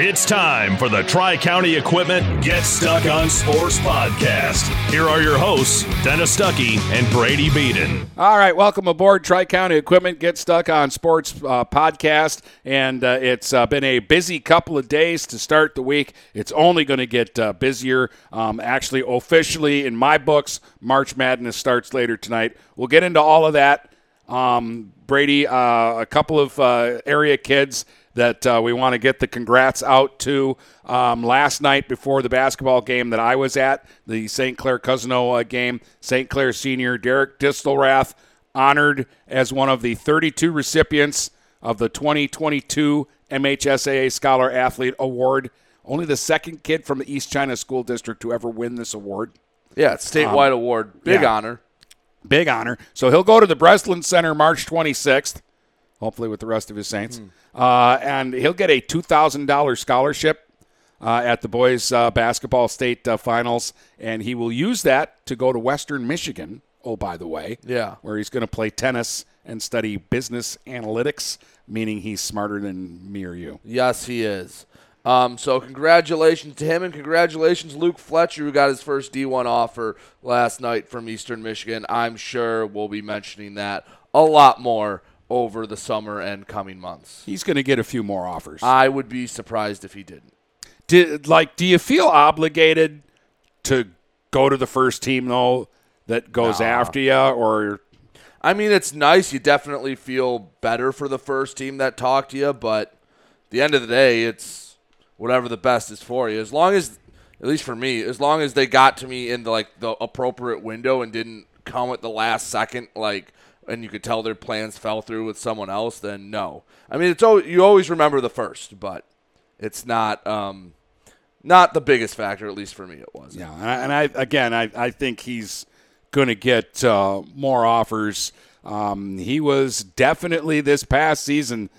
It's time for the Tri County Equipment Get Stuck on Sports podcast. Here are your hosts, Dennis Stuckey and Brady Beaton. All right, welcome aboard Tri County Equipment Get Stuck on Sports uh, podcast. And uh, it's uh, been a busy couple of days to start the week. It's only going to get uh, busier. Um, actually, officially, in my books, March Madness starts later tonight. We'll get into all of that. Um, Brady, uh, a couple of uh, area kids that uh, we want to get the congrats out to. Um, last night before the basketball game that I was at, the St. Clair Cousino uh, game, St. Clair senior Derek Distelrath honored as one of the 32 recipients of the 2022 MHSAA Scholar Athlete Award. Only the second kid from the East China School District to ever win this award. Yeah, it's statewide award. Big yeah. honor. Big honor. So he'll go to the Breslin Center March 26th, hopefully with the rest of his Saints. Uh, and he'll get a $2,000 scholarship uh, at the boys' uh, basketball state uh, finals. And he will use that to go to Western Michigan, oh, by the way, Yeah. where he's going to play tennis and study business analytics, meaning he's smarter than me or you. Yes, he is. Um, so congratulations to him and congratulations Luke Fletcher who got his first D1 offer last night from Eastern Michigan. I'm sure we'll be mentioning that a lot more over the summer and coming months. He's going to get a few more offers. I would be surprised if he didn't. Did, like, do you feel obligated to go to the first team, though, that goes Nah. after you? Or I mean, it's nice. You definitely feel better for the first team that talked to you, but at the end of the day, it's whatever the best is for you. As long as, at least for me, as long as they got to me in the like the appropriate window and didn't come at the last second, like, and you could tell their plans fell through with someone else, then no. I mean, it's al- you always remember the first, but it's not um, not the biggest factor. At least for me, it was. Yeah, and I, and I again, I, I think he's going to get uh, more offers. Um, he was definitely this past season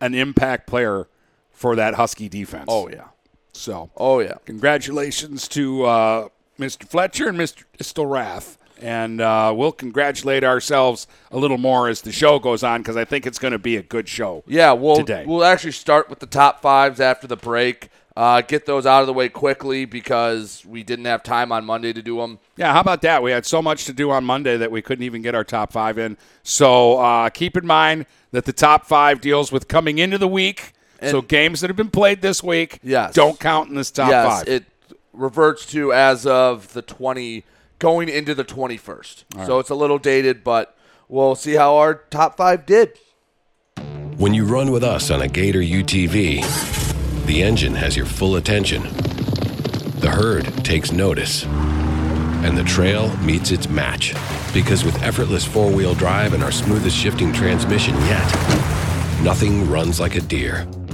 an impact player for that Husky defense. Oh yeah. so Oh yeah. congratulations to uh, Mr. Fletcher and Mr. Distelrath. And uh, we'll congratulate ourselves a little more as the show goes on because I think it's going to be a good show. Yeah, we'll today. we'll actually start with the top fives after the break. Uh, get those out of the way quickly because we didn't have time on Monday to do them. Yeah, how about that? We had so much to do on Monday that we couldn't even get our top five in. So uh, keep in mind that the top five deals with coming into the week. so games that have been played this week Yes. don't count in this top yes, five. it reverts to as of the twenty, going into the twenty first. So it's a little dated, but we'll see how our top five did. When you run with us on a Gator UTV, the engine has your full attention. The herd takes notice. And the trail meets its match. Because with effortless four wheel drive and our smoothest shifting transmission yet, nothing runs like a Deere.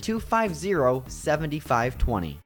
250 7520.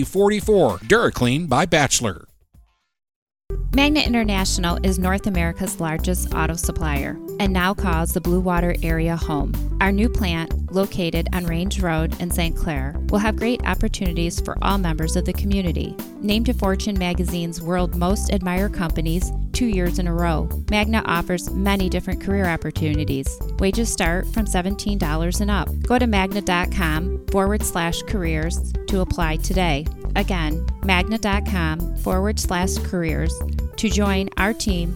44. DuraClean by Bachelor. Magna International is North America's largest auto supplier and now calls the Blue Water area home. Our new plant, located on Range Road in St. Clair, will have great opportunities for all members of the community. Named to Fortune magazine's World Most Admired Companies two years in a row, Magna offers many different career opportunities. Wages start from $17 and up. Go to magna.com forward slash careers to apply today. Again, magna.com forward slash careers to join our team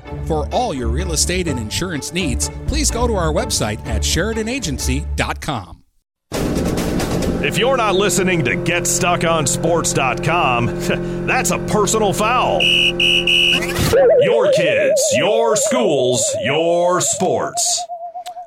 For all your real estate and insurance needs, please go to our website at SheridanAgency.com. If you're not listening to GetStuckOnSports.com, that's a personal foul. Your kids, your schools, your sports.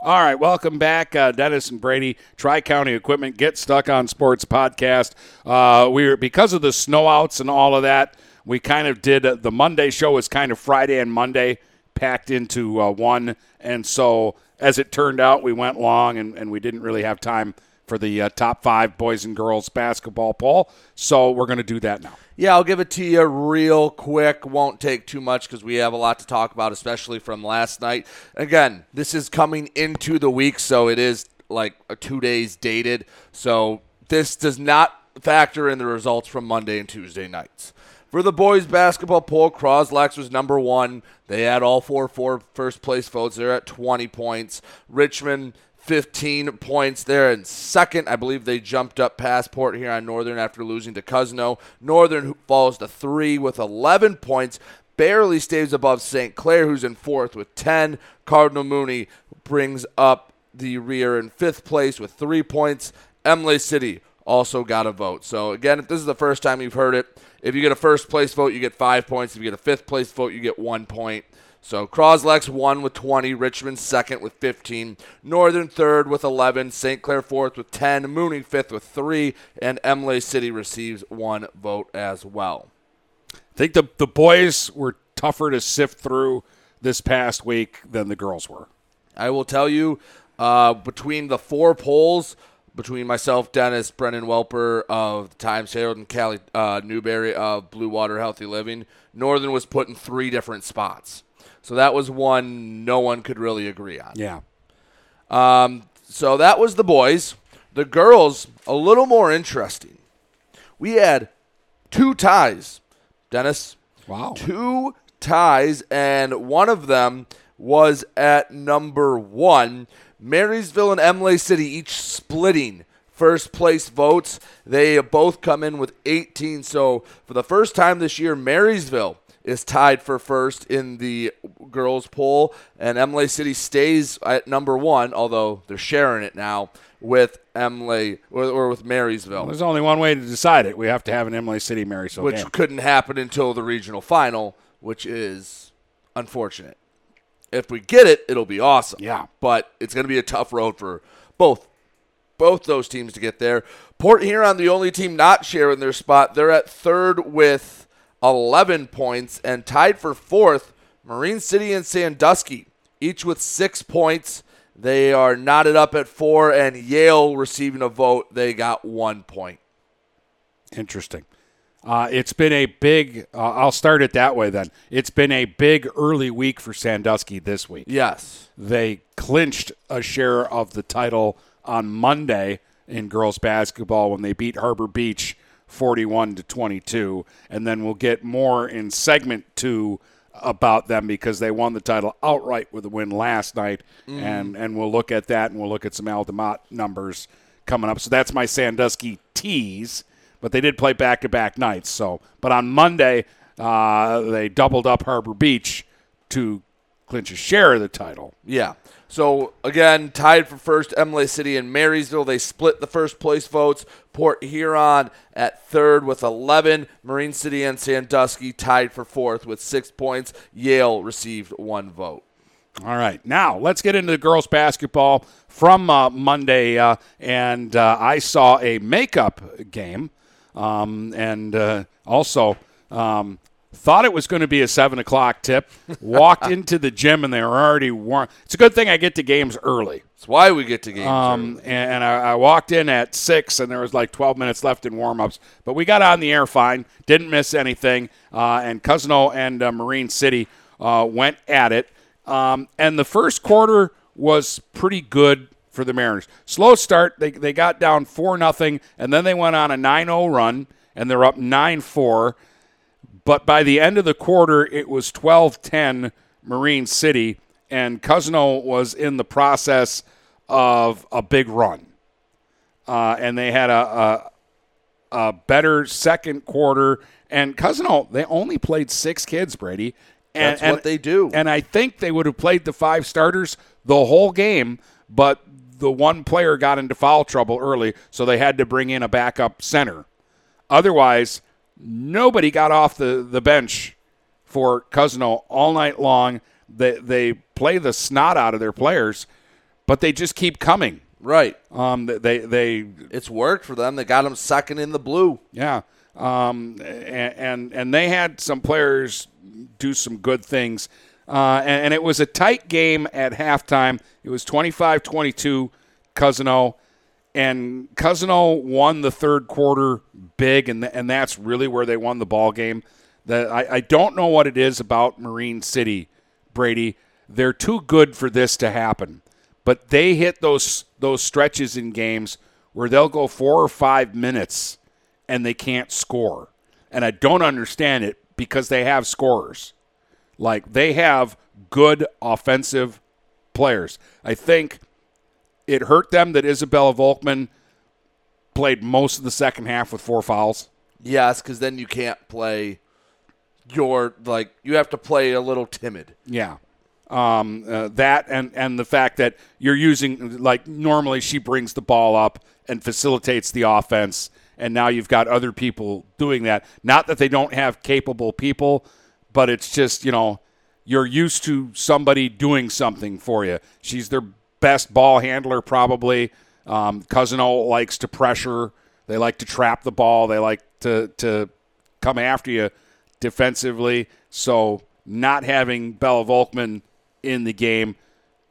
All right, welcome back, uh, Dennis and Brady. Tri County Equipment Get Stuck on Sports podcast. Uh, we are because of the snowouts and all of that. We kind of did uh, the Monday show was kind of Friday and Monday packed into uh, one, and so as it turned out, we went long and, and we didn't really have time for the uh, top five boys and girls basketball poll. So we're going to do that now. Yeah, I'll give it to you real quick. Won't take too much because we have a lot to talk about, especially from last night. Again, this is coming into the week, so it is like two days dated. So this does not factor in the results from Monday and Tuesday nights. For the boys basketball poll, Croslex was number one. They had all four four first place votes. They're at 20 points. Richmond 15 points there in second. I believe they jumped up past Port Huron Northern after losing to Cousino. Northern falls to three with 11 points, barely stays above St. Clair, who's in fourth with 10. Cardinal Mooney brings up the rear in fifth place with three points. Imlay City also got a vote. So, again, if this is the first time you've heard it, if you get a first place vote, you get five points. If you get a fifth place vote, you get one point. So Croslex won with 20, Richmond second with 15, Northern third with 11, St. Clair fourth with 10, Mooney fifth with three, and Imlay City receives one vote as well. I think the the boys were tougher to sift through this past week than the girls were. I will tell you, uh, between the four polls, between myself, Dennis, Brendan Welper of the Times Herald, and Callie uh, Newberry of Blue Water Healthy Living, Northern was put in three different spots. So that was one no one could really agree on. Yeah. Um, so that was the boys. The girls, a little more interesting. We had two ties, Dennis. Wow. Two ties, and one of them was at number one. Marysville and Imlay City each splitting first place votes. They both come in with 18. So for the first time this year, Marysville is tied for first in the girls poll, and Imlay City stays at number one, although they're sharing it now with Imlay or, or with Marysville, There's only one way to decide it. We have to have an Imlay City Marysville which game. couldn't happen until the regional final, which is unfortunate. If we get it, it'll be awesome. Yeah. but it's going to be a tough road for both both those teams to get there. Port Huron, the only team not sharing their spot, they're at third with 11 points and tied for fourth. Marine City and Sandusky, each with six points. They are knotted up at four, and Yale receiving a vote. They got one point. Interesting. Uh, it's been a big. Uh, I'll start it that way then. It's been a big early week for Sandusky this week. Yes. They clinched a share of the title on Monday in girls basketball when they beat Harbor Beach 41 to 22, and then we'll get more in segment two about them because they won the title outright with a win last night, and and we'll look at that and we'll look at some Altamont numbers coming up. So that's my Sandusky tease, but they did play back to back nights. So, but on Monday uh, they doubled up Harbor Beach to clinch a share of the title. Yeah. So again, tied for first, Imlay City and Marysville. They split the first place votes. Port Huron at third with 11. Marine City and Sandusky tied for fourth with six points. Yale received one vote. All right, now let's get into the girls' basketball from uh, Monday, uh, and uh, I saw a makeup game, um, and uh, also um, thought it was going to be a seven o'clock tip. Walked into the gym and they were already warm. It's a good thing I get to games early. That's why we get to games. Um, and, and I, I walked in at six, and there was like 12 minutes left in warm-ups. But we got on the air fine, didn't miss anything. Uh, and Cousino and uh, Marine City uh, went at it. Um, and the first quarter was pretty good for the Mariners. Slow start, they, they got down four nothing, and then they went on a 9-0 run, and they're up 9-4. But by the end of the quarter, it was 12-10 Marine City, and Cousino was in the process of a big run. Uh, and they had a, a, a better second quarter. And Cousino, they only played six kids, Brady. And, That's what they do. And I think they would have played the five starters the whole game, but the one player got into foul trouble early, so they had to bring in a backup center. Otherwise, nobody got off the, the bench for Cousino all night long. They, they play the snot out of their players, but they just keep coming. Right. Um, they they It's worked for them. They got them second in the blue. yeah, um, and, and and they had some players do some good things, uh, and, and it was a tight game at halftime. It was 25-22, Cousino, and Cousino won the third quarter big, and and that's really where they won the ball game. The, I, I don't know what it is about Marine City, Brady. They're too good for this to happen, but they hit those those stretches in games where they'll go four or five minutes and they can't score, and I don't understand it because they have scorers, like they have good offensive players. I think it hurt them that Isabella Volkman played most of the second half with four fouls. Yes, because then you can't play your like you have to play a little timid. Yeah. Um, uh, that and, and the fact that you're using, like, normally she brings the ball up and facilitates the offense, and now you've got other people doing that. Not that they don't have capable people, but it's just, you know, you're used to somebody doing something for you. She's their best ball handler, probably. Um, Cousino likes to pressure, they like to trap the ball, they like to, to come after you defensively. So not having Bella Volkman in the game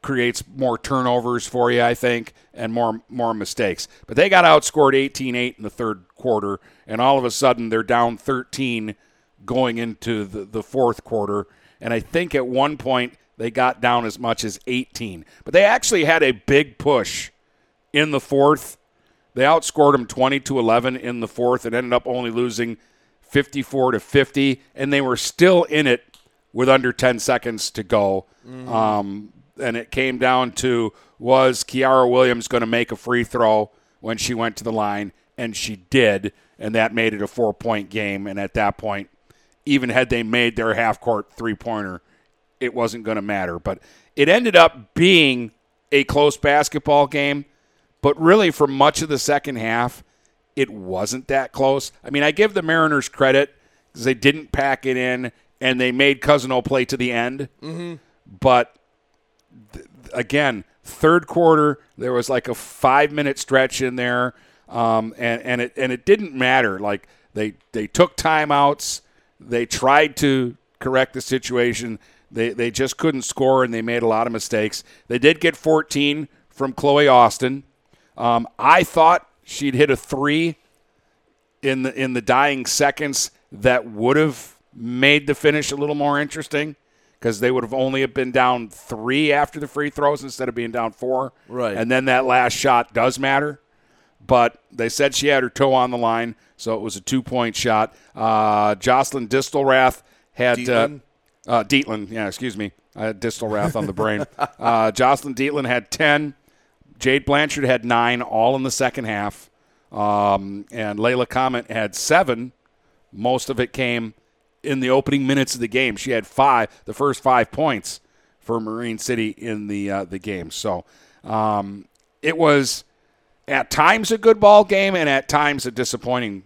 creates more turnovers for you, I think, and more more mistakes. But they got outscored 18-8 in the third quarter, and all of a sudden they're down 13 going into the, the fourth quarter. And I think at one point they got down as much as 18. But they actually had a big push in the fourth. They outscored them 20 to 11 in the fourth and ended up only losing 54 to 50, and they were still in it with under 10 seconds to go. Um, and it came down to was Kiara Williams going to make a free throw when she went to the line, and she did, and that made it a four point game. And at that point, even had they made their half court three pointer, it wasn't going to matter. But it ended up being a close basketball game, but really for much of the second half, it wasn't that close. I mean, I give the Mariners credit because they didn't pack it in and they made Cousino play to the end. Mhm. But th- again, third quarter, there was like a five minute stretch in there, um, and and it and it didn't matter. Like they they took timeouts, they tried to correct the situation. They they just couldn't score, and they made a lot of mistakes. They did get 14 from Chloe Austin. Um, I thought she'd hit a three in the in the dying seconds that would have made the finish a little more interesting because they would have only have been down three after the free throws instead of being down four. Right. And then that last shot does matter. But they said she had her toe on the line, so it was a two point shot. Uh, Jocelyn Distelrath had Dietland? Uh, uh, Dietland, yeah, excuse me. I had Distelrath on the brain. Uh, Jocelyn Dietland had 10. Jade Blanchard had nine, all in the second half. Um, and Layla Comet had seven. Most of it came in the opening minutes of the game. She had five, the first five points for Marine City in the uh, the game. So um, it was at times a good ball game and at times a disappointing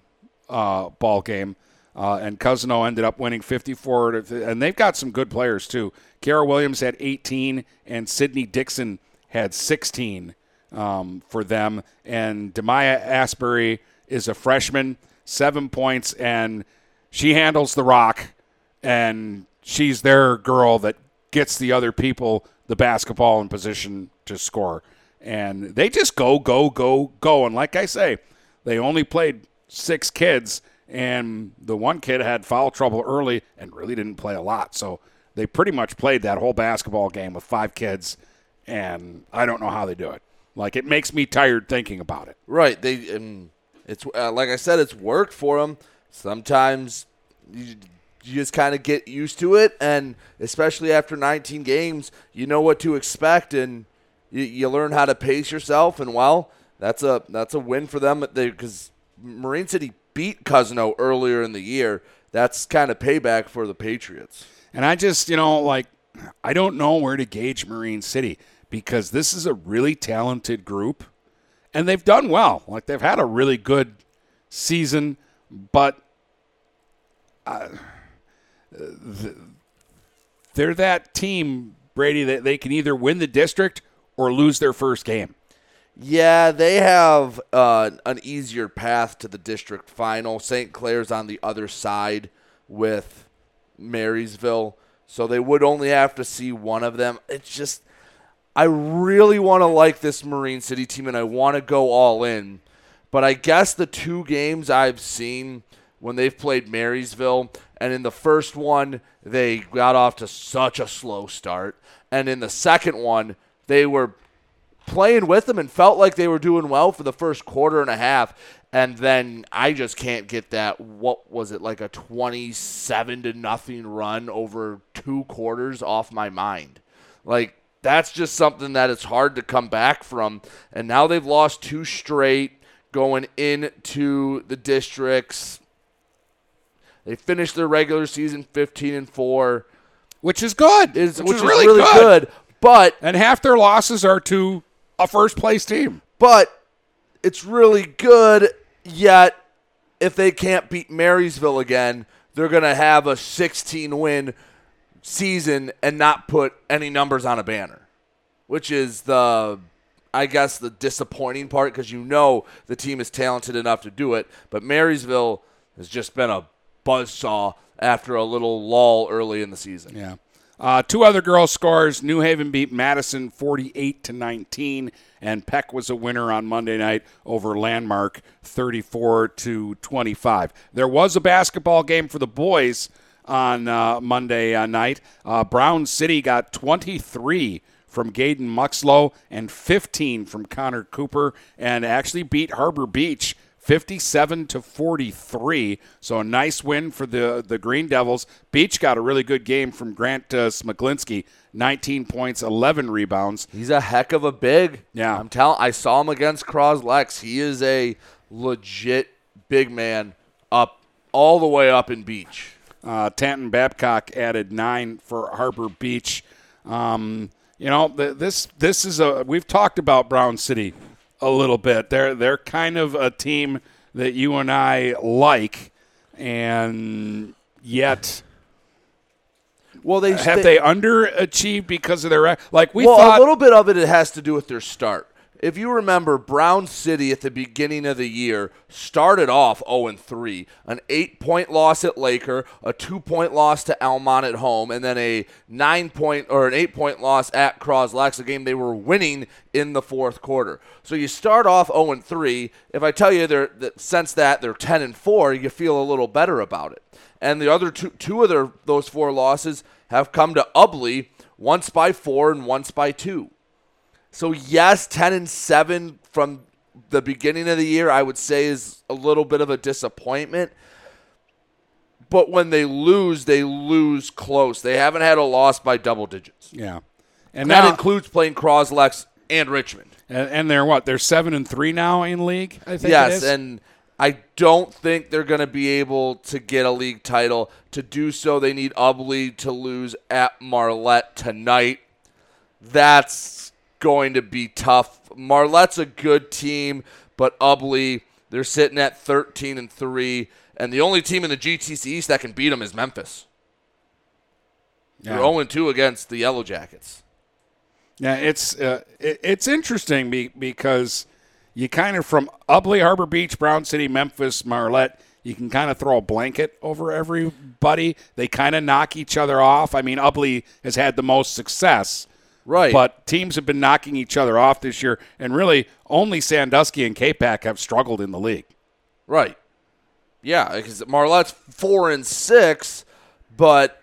uh, ball game. Uh, and Cousino ended up winning 54, to, and they've got some good players too. Kara Williams had 18, and Sydney Dixon had 16 um, for them. And Demaya Asbury is a freshman, seven points, and she handles the rock, and she's their girl that gets the other people the basketball in position to score. And they just go, go, go, go. And like I say, they only played six kids, and the one kid had foul trouble early and really didn't play a lot. So they pretty much played that whole basketball game with five kids, and I don't know how they do it. Like it makes me tired thinking about it. Right. They and it's uh, like I said, it's worked for them. Sometimes you, you just kind of get used to it, and especially after 19 games, you know what to expect, and you, you learn how to pace yourself. And well, that's a that's a win for them because Marine City beat Cousino earlier in the year. That's kind of payback for the Patriots. And I just, you know, like, I don't know where to gauge Marine City because this is a really talented group and they've done well. Like, they've had a really good season, but uh, th- they're that team, Brady, that they can either win the district or lose their first game. Yeah, they have uh, an easier path to the district final. St. Clair's on the other side with Marysville, so they would only have to see one of them. It's just, I really want to like this Marine City team, and I want to go all in. But I guess the two games I've seen when they've played Marysville, and in the first one, they got off to such a slow start. And in the second one, they were playing with them and felt like they were doing well for the first quarter and a half. And then I just can't get that. What was it like a twenty-seven to nothing run over two quarters off my mind? Like that's just something that it's hard to come back from. And now they've lost two straight going into the districts. They finished their regular season fifteen and four, which is good. Is, Which which is is really really, good. good. But And half their losses are to a first place team. but it's really good. Yet, if they can't beat Marysville again, they're going to have a 16 win season and not put any numbers on a banner, which is the, I guess, the disappointing part because you know the team is talented enough to do it. But Marysville has just been a buzzsaw after a little lull early in the season. Yeah. Uh, two other girls' scores. New Haven beat Madison 48 to 19, and Peck was a winner on Monday night over Landmark 34 to 25. There was a basketball game for the boys on uh, Monday uh, night. Uh, Brown City got 23 from Gaden Muxlow and 15 from Connor Cooper, and actually beat Harbor Beach 57 to 43. So a nice win for the the Green Devils. Beach got a really good game from Grant uh, Smaglinski, 19 points, 11 rebounds. He's a heck of a big. Yeah. I'm telling. I saw him against Croslex. He is a legit big man up all the way up in Beach. Uh, Tanton Babcock added nine for Harbor Beach. Um, you know, th- this this is a we've talked about Brown City a little bit. They're they're kind of a team that you and I like, and yet. Well, they have they, underachieved because of their like we well, thought a little bit of it, it has to do with their start. If you remember, Brown City at the beginning of the year started off 0 3, an eight point loss at Laker, a two point loss to Almont at home, and then a nine point or an eight point loss at Croslex, a game they were winning in the fourth quarter. So you start off 0 3. If I tell you they're that since that they're 10 and 4, you feel a little better about it. And the other two two of their those four losses have come to Ubly, once by four and once by two. So yes, ten and seven from the beginning of the year, I would say is a little bit of a disappointment. But when they lose, they lose close. They haven't had a loss by double digits. Yeah, and that includes playing Croslex and Richmond. And, and, they're what? They're seven and three now in league. I think. Yes, and I don't think they're going to be able to get a league title. To do so, they need Ubly to lose at Marlette tonight. That's going to be tough. Marlette's a good team, but Ubly, they're sitting at 13 and 3, and the only team in the GTC East that can beat them is Memphis. Yeah. They're 0 2 against the Yellow Jackets. Yeah, it's uh, it, it's interesting be, because you kind of from Ubly, Harbor Beach, Brown City, Memphis, Marlette, you can kind of throw a blanket over everybody. They kind of knock each other off. I mean, Ubly has had the most success Right. But teams have been knocking each other off this year, and really only Sandusky and Capac have struggled in the league. Right. Yeah, because Marlette's four and six, but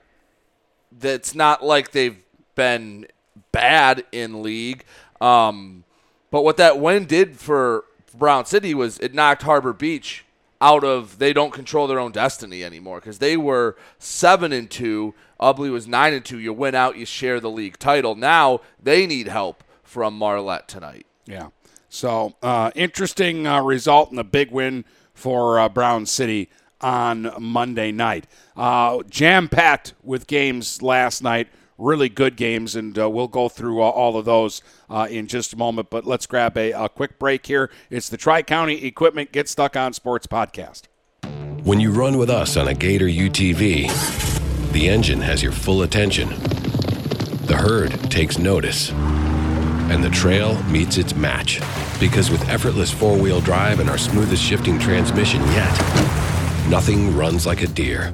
that's not like they've been bad in league. Um, but what that win did for Brown City was it knocked Harbor Beach out of they don't control their own destiny anymore because they were seven and two Ubly was nine and two. You win out, you share the league title. Now they need help from Marlette tonight. Yeah. So uh, interesting uh, result and a big win for uh, Brown City on Monday night. Uh, Jam packed with games last night. Really good games, and uh, we'll go through all of those uh, in just a moment. But let's grab a, a quick break here. It's the Tri County Equipment Get Stuck on Sports podcast. When you run with us on a Gator UTV, the engine has your full attention. The herd takes notice. And the trail meets its match. Because with effortless four wheel drive and our smoothest shifting transmission yet, nothing runs like a Deere.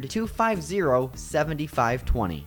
250 7520.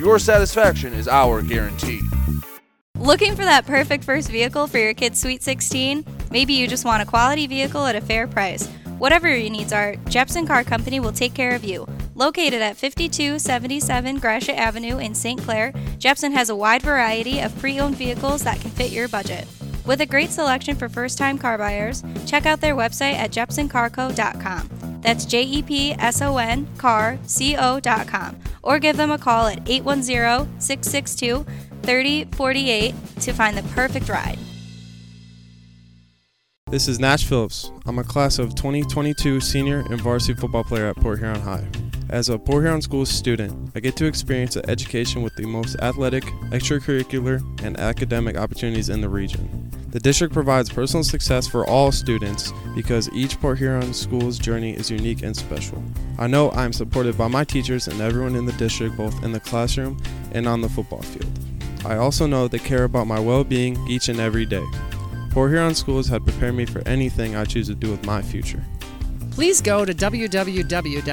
your satisfaction is our guarantee. Looking for that perfect first vehicle for your kid's Sweet 16? Maybe you just want a quality vehicle at a fair price. Whatever your needs are, Jepson Car Company will take care of you. Located at 5277 Gratiot Avenue in St. Clair, Jepson has a wide variety of pre owned vehicles that can fit your budget. With a great selection for first time car buyers, check out their website at jepsoncarco.com. That's J E P S O N car C O.com. Or give them a call at 810 662 3048 to find the perfect ride. This is Nash Phillips. I'm a class of 2022 senior and varsity football player at Port Huron High. As a Port Huron School student, I get to experience an education with the most athletic, extracurricular, and academic opportunities in the region. The district provides personal success for all students because each Port Huron Schools journey is unique and special. I know I am supported by my teachers and everyone in the district, both in the classroom and on the football field. I also know they care about my well being each and every day. Port Huron Schools had prepared me for anything I choose to do with my future. Please go to www.phasd.us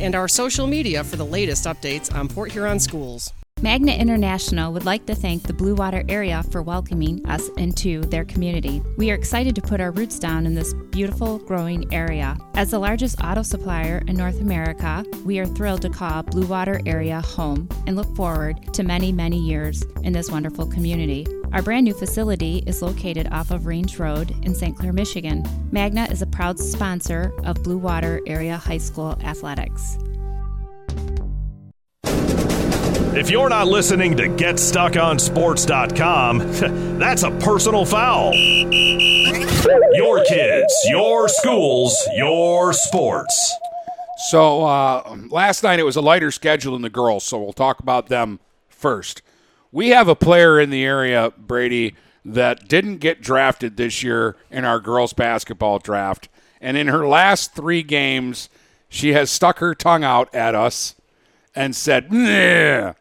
and our social media for the latest updates on Port Huron schools. Magna International would like to thank the Blue Water area for welcoming us into their community. We are excited to put our roots down in this beautiful, growing area. As the largest auto supplier in North America, we are thrilled to call Blue Water area home and look forward to many, many years in this wonderful community. Our brand new facility is located off of Range Road in St. Clair, Michigan. Magna is a proud sponsor of Blue Water Area High School athletics. If you're not listening to GetStuckOnSports.com, that's a personal foul. Your kids, your schools, your sports. So uh, last night it was a lighter schedule in the girls, so we'll talk about them first. We have a player in the area, Brady, that didn't get drafted this year in our girls basketball draft, and in her last three games, she has stuck her tongue out at us and said, "Nah."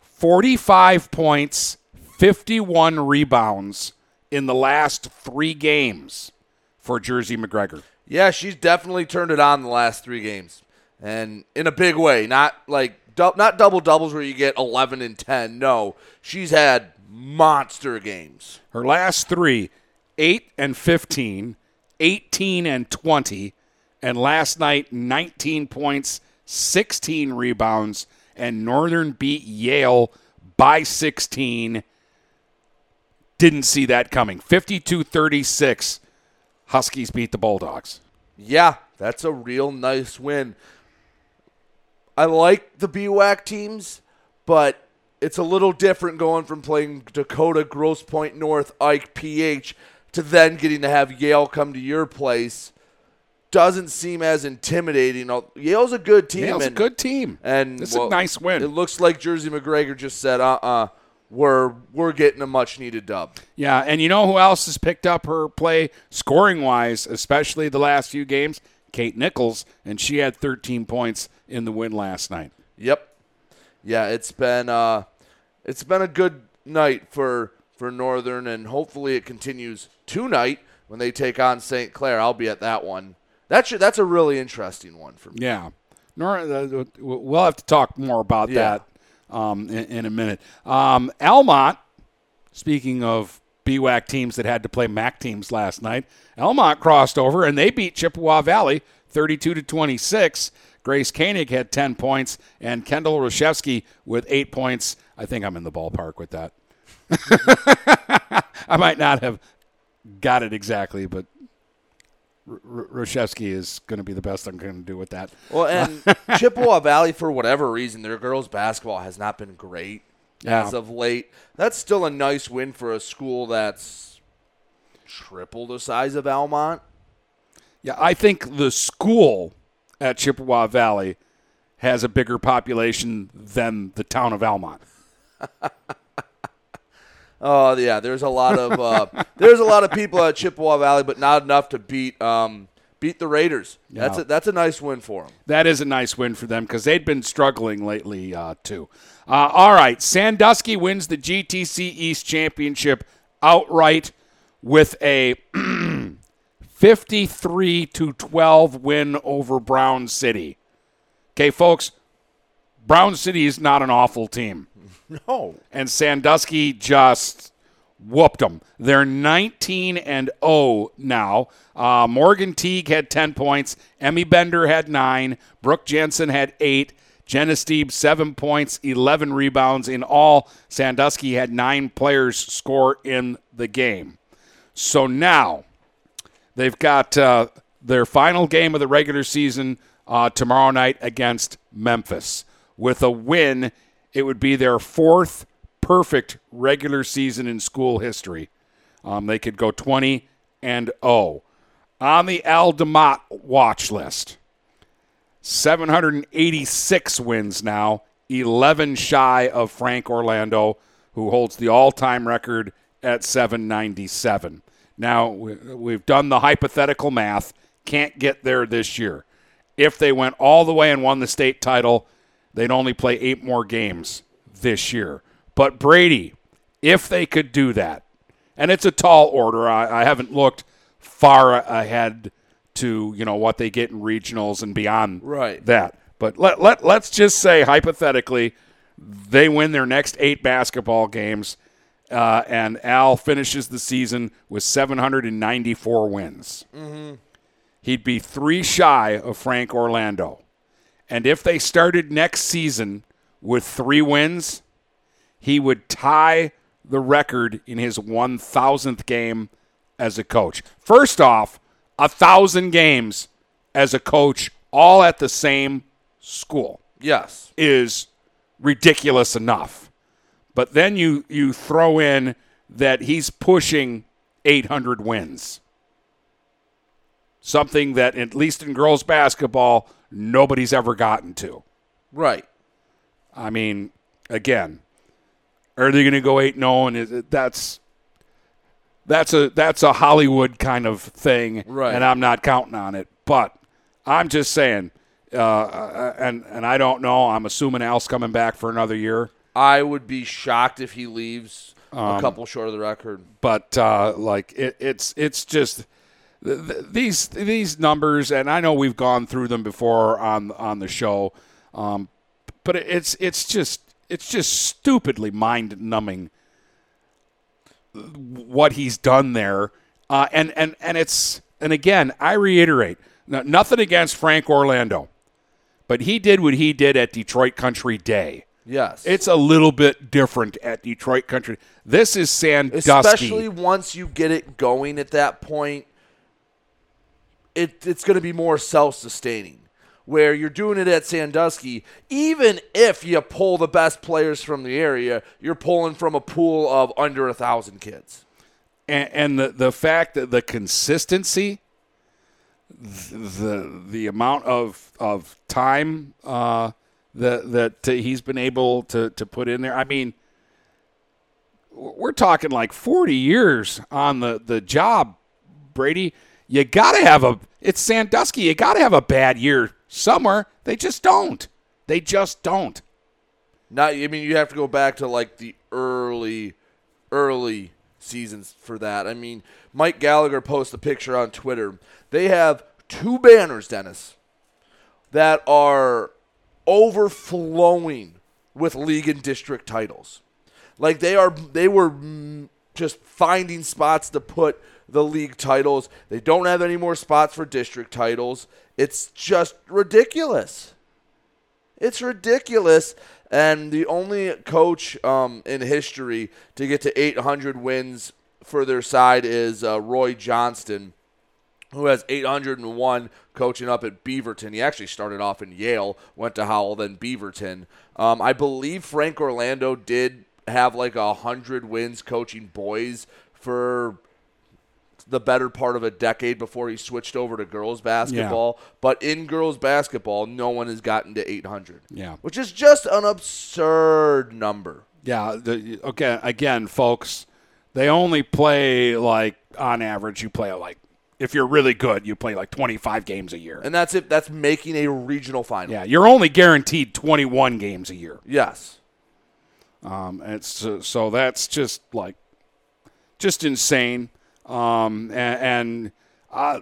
45 points, 51 rebounds in the last three games for Jersey McGregor. Yeah, she's definitely turned it on the last three games, and in a big way. Not like du- not double doubles where you get 11 and 10. No, she's had monster games. Her last three, 8 and 15, 18 and 20, and last night 19 points, 16 rebounds, and Northern beat Yale by 16. Didn't see that coming. 52 36. Huskies beat the Bulldogs. Yeah, that's a real nice win. I like the BWAC teams, but it's a little different going from playing Dakota, Grosse Pointe North, Ike, PH, to then getting to have Yale come to your place. Doesn't seem as intimidating. Yale's a good team. Yale's a good team. And This is a nice win. It looks like Jersey McGregor just said, "Uh, uh we're we're getting a much needed dub. Yeah, and you know who else has picked up her play scoring wise, especially the last few games? Kate Nichols, and she had 13 points in the win last night. Yep. Yeah, it's been uh, it's been a good night for for Northern, and hopefully it continues tonight when they take on St. Clair. I'll be at that one. That's that's a really interesting one for me. Yeah, Nor, uh, we'll have to talk more about Yeah. that um, in, in a minute. Um, Almont, speaking of BWAC teams that had to play MAC teams last night, Almont crossed over and they beat Chippewa Valley 32 to 26. Grace Koenig had 10 points and Kendall Roshevsky with eight points. I think I'm in the ballpark with that. I might not have got it exactly, but R- R- Roshevsky is going to be the best I'm going to do with that. Well, and Chippewa Valley, for whatever reason, their girls basketball has not been great Yeah. as of late. That's still a nice win for a school that's triple the size of Almont. Yeah, I think the school at Chippewa Valley has a bigger population than the town of Almont. Oh yeah, there's a lot of uh, there's a lot of people at Chippewa Valley, but not enough to beat um, beat the Raiders. That's a, that's a nice win for them. That is a nice win for them because they'd been struggling lately uh, too. Uh, all right, Sandusky wins the GTC East Championship outright with a 53 to 12 win over Brown City. Okay, folks, Brown City is not an awful team. No. And Sandusky just whooped them. They're 19 and 0 now. Uh, Morgan Teague had 10 points. Emmy Bender had 9. Brooke Jensen had 8. Jenna Steeb, 7 points, 11 rebounds. In all, Sandusky had 9 players score in the game. So now they've got uh, their final game of the regular season uh, tomorrow night against Memphis. With a win, it would be their fourth perfect regular season in school history. Um, they could go 20 and 0. On the Al DeMott watch list, 786 wins now, 11 shy of Frank Orlando, who holds the all time record at 797. Now, we- we've done the hypothetical math, can't get there this year. If they went all the way and won the state title, they'd only play eight more games this year. But Brady, if they could do that, and it's a tall order, I, I haven't looked far ahead to you know what they get in regionals and beyond Right. that. But let, let let's just say hypothetically, they win their next eight basketball games, uh, and Al finishes the season with 794 wins. Mhm. He'd be three shy of Frank Orlando. And if they started next season with three wins, he would tie the record in his 1,000th game as a coach. First off, a thousand games as a coach, all at the same school. Yes. Is ridiculous enough. But then you, you throw in that he's pushing 800 wins. Something that, at least in girls basketball, nobody's ever gotten to. Right. I mean, again, are they going to go eight? No, and is it, that's that's a that's a Hollywood kind of thing, Right. And I'm not counting on it, but I'm just saying, uh, and and I don't know. I'm assuming Al's coming back for another year, I would be shocked if he leaves a Um, couple short of the record. but uh, like it, it's it's just th- th- these these numbers, and I know we've gone through them before on on the show, um, but it's it's just it's just stupidly mind numbing what he's done there, uh, and and and it's and again I reiterate, nothing against Frank Orlando, but he did what he did at Detroit Country Day. Yes. It's a little bit different at Detroit Country. This is Sandusky. Especially once you get it going at that point, it, it's going to be more self sustaining. Where you're doing it at Sandusky, even if you pull the best players from the area, you're pulling from a pool of under a thousand kids. and, and the the fact that the consistency, the the amount of of time uh, that that uh, he's been able to to put in there. I mean, we're talking like 40 years on the, the job, Brady. You got to have a, it's Sandusky. You got to have a bad year somewhere. They just don't. They just don't. Not, I mean, you have to go back to like the early, early seasons for that. I mean, Mike Gallagher posts a picture on Twitter. They have two banners, Dennis, that are overflowing with league and district titles. Like they are, they were just finding spots to put the league titles. They don't have any more spots for district titles. It's just ridiculous. It's ridiculous. And the only coach um, in history to get to 800 wins for their side is uh, Roy Johnston, who has 801 coaching up at Beaverton. He actually started off in Yale, went to Howell, then Beaverton. Um, I believe Frank Orlando did have like a hundred wins coaching boys for the better part of a decade before he switched over to girls basketball. Yeah. But in girls basketball, no one has gotten to 800. Yeah, which is just an absurd number. Yeah. The, okay. Again, folks, they only play like on average. You play like if you're really good, you play like 25 games a year. And that's it. That's making a regional final. Yeah, you're only guaranteed 21 games a year. Yes. Um, it's uh, so that's just like just insane. Um, and, and uh,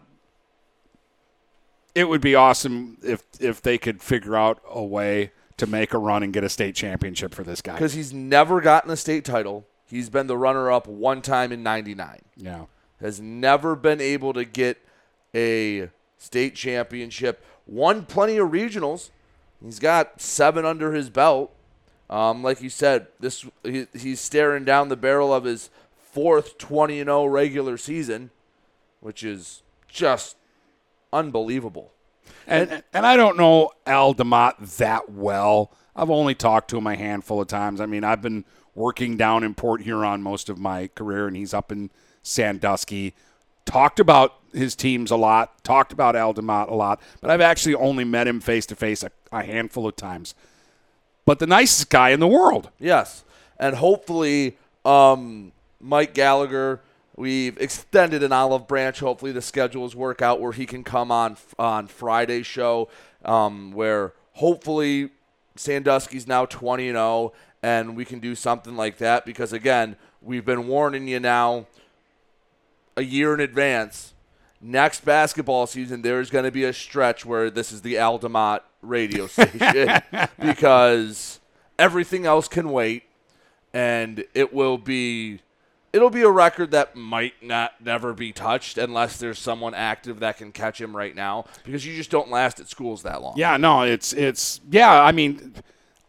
it would be awesome if if they could figure out a way to make a run and get a state championship for this guy. Because he's never gotten a state title. He's been the runner up one time in '99. Yeah, has never been able to get a state championship. Won plenty of regionals. He's got seven under his belt. Um, like you said, this he, he's staring down the barrel of his fourth 20 and 0 regular season, which is just unbelievable. And, and I don't know Al DeMott that well. I've only talked to him a handful of times. I mean, I've been working down in Port Huron most of my career, and he's up in Sandusky. Talked about his teams a lot, talked about Al DeMott a lot, but I've actually only met him face to face a handful of times. But the nicest guy in the world. Yes. And hopefully, um, Mike Gallagher. We've extended an olive branch. Hopefully, the schedules work out where he can come on on Friday's show, um, where hopefully Sandusky's now 20 and 0, and we can do something like that. Because again, we've been warning you now a year in advance. Next basketball season, there's going to be a stretch where this is the Al DeMott radio station because everything else can wait, and it will be it'll be a record that might not never be touched unless there's someone active that can catch him right now because you just don't last at schools that long. Yeah, no, it's it's yeah. I mean,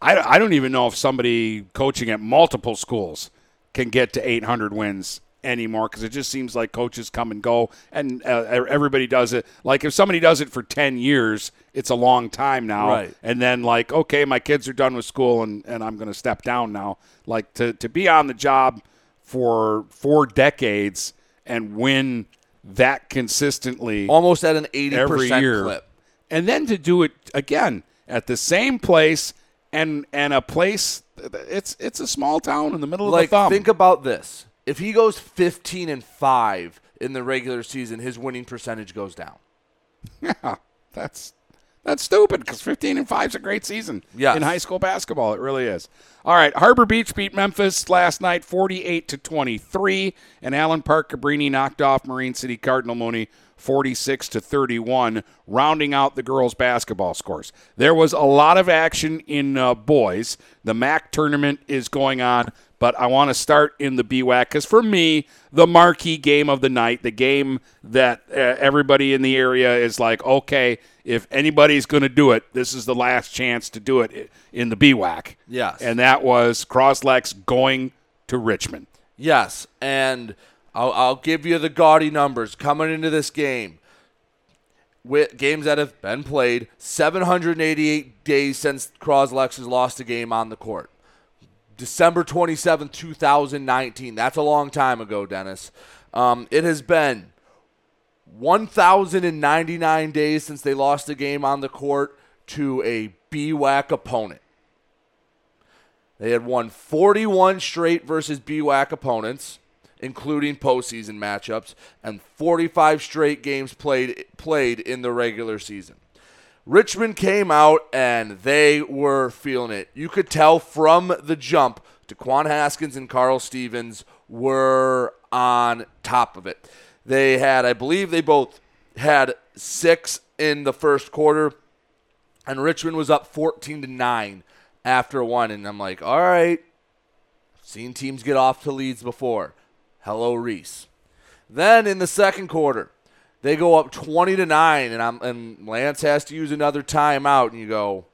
I, I don't even know if somebody coaching at multiple schools can get to 800 wins anymore because it just seems like coaches come and go and uh, everybody does it. Like if somebody does it for 10 years, it's a long time now. Right. And then like, okay, my kids are done with school and, and I'm going to step down now. Like to, to be on the job for four decades and win that consistently almost at an 80% every year. clip. And then to do it again at the same place and and a place it's it's a small town in the middle like, of the thumb. Think about this. If he goes 15 and 5 in the regular season, his winning percentage goes down. Yeah, that's that's stupid because 15 and 5 is a great season yes. in high school basketball. It really is. All right, Harbor Beach beat Memphis last night 48 to 23, and Allen Park Cabrini knocked off Marine City Cardinal Mooney 46 to 31, rounding out the girls' basketball scores. There was a lot of action in uh, boys. The MAC tournament is going on but I want to start in the BWAC because for me, the marquee game of the night, the game that uh, everybody in the area is like, okay, if anybody's going to do it, this is the last chance to do it in the BWAC. Yes. And that was Croslex going to Richmond. Yes. And I'll, I'll give you the gaudy numbers coming into this game. With games that have been played, 788 days since Croslex has lost a game on the court. December 27, 2019. That's a long time ago, Dennis. Um, it has been 1,099 days since they lost a game on the court to a BWAC opponent. They had won 41 straight versus BWAC opponents, including postseason matchups, and 45 straight games played played in the regular season. Richmond came out and they were feeling it. You could tell from the jump. Daquan Haskins and Carl Stevens were on top of it. They had, I believe, they both had six in the first quarter, and Richmond was up 14 to nine after one. And I'm like, all right, seen teams get off to leads before. Hello, Reese. Then in the second quarter, they go up 20 to 9 and I'm and Lance has to use another timeout and you go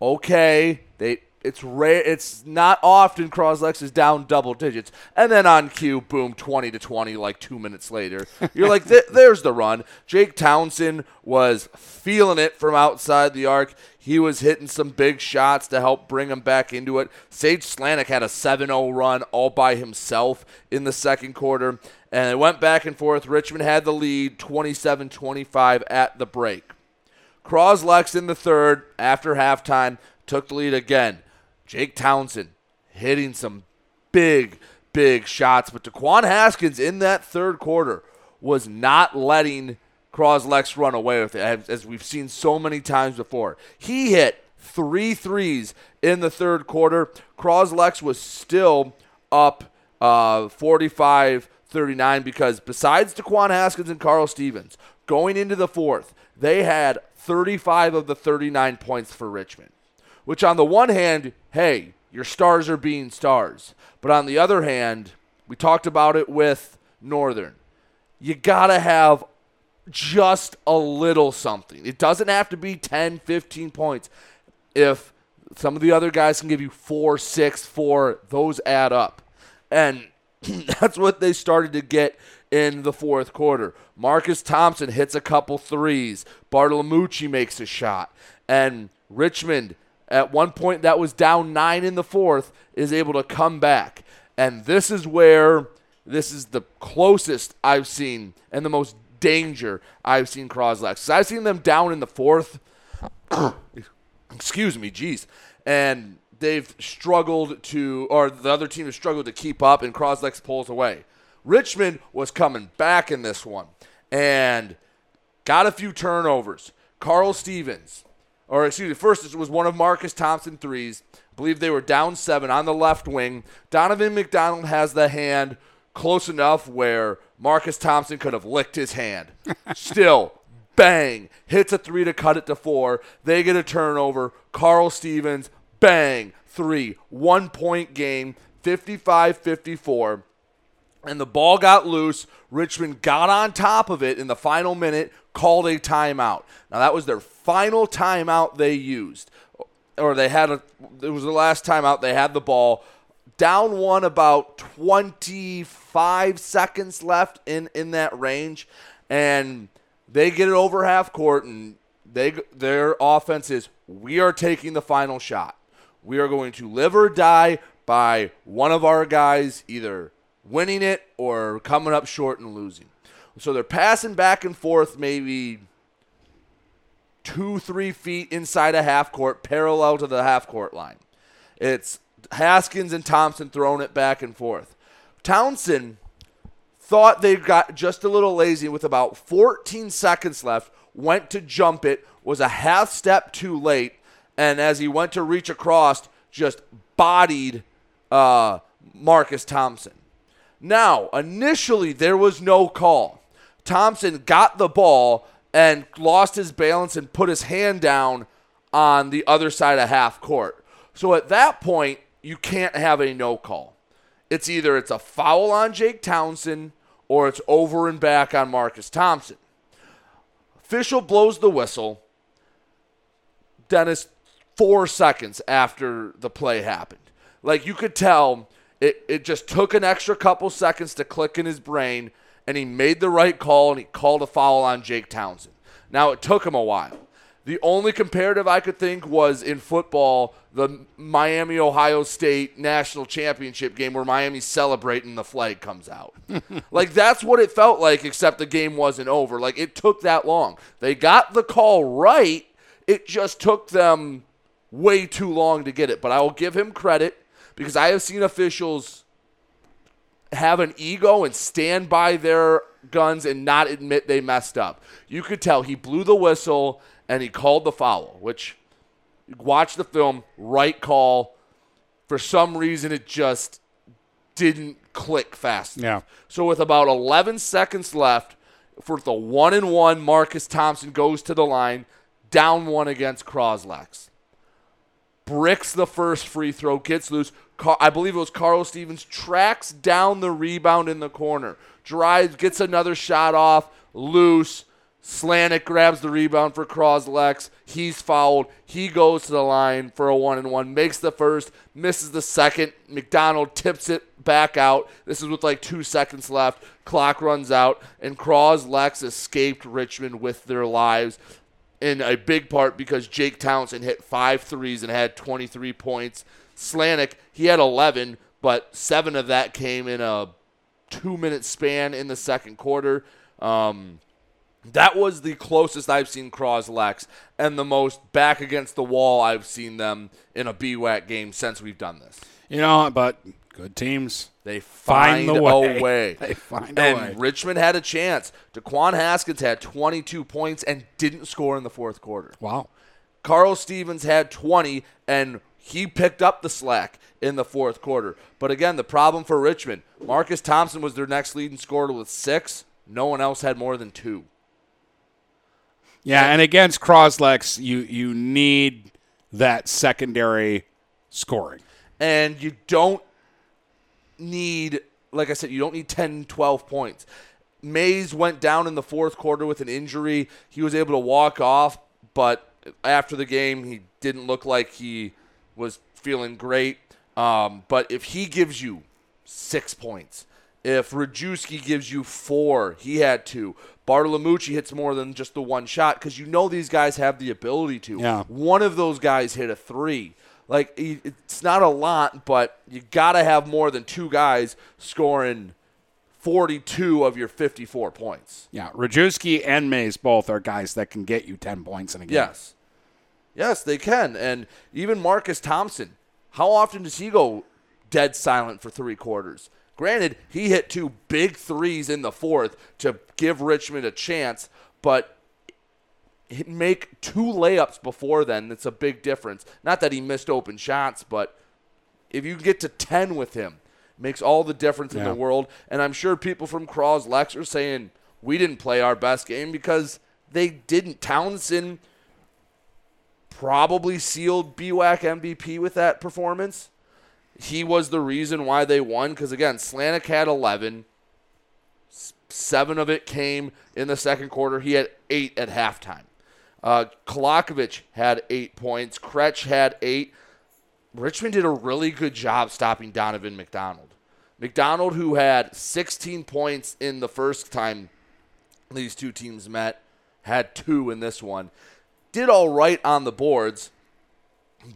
okay they it's rare it's not often Croslex is down double digits. And then on cue boom 20 to 20 like 2 minutes later. You're like there's the run. Jake Townsend was feeling it from outside the arc. He was hitting some big shots to help bring him back into it. Sage Slanik had a 7-0 run all by himself in the second quarter and it went back and forth. Richmond had the lead 27 25 at the break. Croslex in the third after halftime took the lead again. Jake Townsend hitting some big, big shots. But Daquan Haskins in that third quarter was not letting Croslex run away with it, as we've seen so many times before. He hit three threes in the third quarter. Croslex was still up uh, 45 39 because besides Daquan Haskins and Carl Stevens, going into the fourth, they had 35 of the 39 points for Richmond. Which, on the one hand, hey, your stars are being stars. But on the other hand, we talked about it with Northern. You got to have just a little something. It doesn't have to be 10, 15 points. If some of the other guys can give you four, six, four, those add up. And that's what they started to get in the fourth quarter. Marcus Thompson hits a couple threes. Bartolomucci makes a shot. And Richmond, at one point that was down nine in the fourth, is able to come back. And this is where this is the closest I've seen and the most danger I've seen Croslex. I've seen them down in the fourth. Excuse me, jeez. And they've struggled to, or the other team has struggled to keep up, and Croslex pulls away. Richmond was coming back in this one and got a few turnovers. Carl Stevens, or excuse me, first it was one of Marcus Thompson threes. I believe they were down seven on the left wing. Donovan McDonald has the hand close enough where Marcus Thompson could have licked his hand. Still, bang, hits a three to cut it to four. They get a turnover. Carl Stevens bang, three, one point game, 55 54. And the ball got loose. Richmond got on top of it in the final minute, called a timeout. Now, that was their final timeout they used. Or they had a, it was the last timeout they had the ball. Down one about 25 seconds left in, in that range. And they get it over half court, and they their offense is we are taking the final shot. We are going to live or die by one of our guys either winning it or coming up short and losing. So they're passing back and forth, maybe two, three feet inside a half court, parallel to the half court line. It's Haskins and Thompson throwing it back and forth. Townsend thought they got just a little lazy with about 14 seconds left, went to jump it, was a half step too late, and as he went to reach across, just bodied uh, Marcus Thompson. Now, initially, there was no call. Thompson got the ball and lost his balance and put his hand down on the other side of half court. So at that point, you can't have a no call. It's either it's a foul on Jake Townsend or it's over and back on Marcus Thompson. Official blows the whistle. Dennis four seconds after the play happened. Like you could tell it, it just took an extra couple seconds to click in his brain, and he made the right call and he called a foul on Jake Townsend. Now it took him a while. The only comparative I could think was in football, the Miami Ohio State national championship game where Miami's celebrating the flag comes out. like that's what it felt like, except the game wasn't over. Like it took that long. They got the call right. It just took them way too long to get it. But I will give him credit because I have seen officials have an ego and stand by their guns and not admit they messed up. You could tell he blew the whistle and he called the foul, which you watch the film, right call. For some reason, it just didn't click fast. Yeah. So with about 11 seconds left, for the one and one, Marcus Thompson goes to the line, down one against Croslex. Bricks the first free throw, gets loose. I believe it was Carl Stevens tracks down the rebound in the corner, drives, gets another shot off, loose. Slanik grabs the rebound for Croslex. He's fouled. He goes to the line for a one and one, makes the first, misses the second. McDonald tips it back out. This is with like two seconds left. Clock runs out, and Croslex escaped Richmond with their lives in a big part because Jake Townsend hit five threes and had 23 points. Slanik, he had 11, but seven of that came in a two minute span in the second quarter. Um, that was the closest I've seen Croslex and the most back against the wall I've seen them in a BWAC game since we've done this. You know, but good teams. They Find find, the a way. way. They find a and way. Richmond had a chance. Daquan Haskins had 22 points and didn't score in the fourth quarter. Wow. Carl Stevens had 20 and he picked up the slack in the fourth quarter. But again, the problem for Richmond, Marcus Thompson was their next leading scorer with six. No one else had more than two. Yeah, and against Croslex, you you need that secondary scoring. and you don't need like i said you don't need 10 12 points mays went down in the fourth quarter with an injury he was able to walk off but after the game he didn't look like he was feeling great um, but if he gives you six points if Rajewski gives you four, he had two. Bartolomucci hits more than just the one shot because you know these guys have the ability to. Yeah. One of those guys hit a three. Like it's not a lot, but you got to have more than two guys scoring 42 of your 54 points. Yeah, Rajewski and Mays both are guys that can get you 10 points in a game. Yes. Yes, they can. And even Marcus Thompson, how often does he go dead silent for three quarters? Granted, he hit two big threes in the fourth to give Richmond a chance, but make two layups before then. That's a big difference. Not that he missed open shots, but if you get to 10 with him, makes all the difference in the world. And I'm sure people from Croslex are saying we didn't play our best game because they didn't. Townsend probably sealed BWAC MVP with that performance. He was the reason why they won because, again, Slanik had 11. Seven of it came in the second quarter. He had eight at halftime. Uh, Kolakovic had eight points. Kretsch had eight. Richmond did a really good job stopping Donovan McDonald. McDonald, who had 16 points in the first time these two teams met, had two in this one. Did all right on the boards,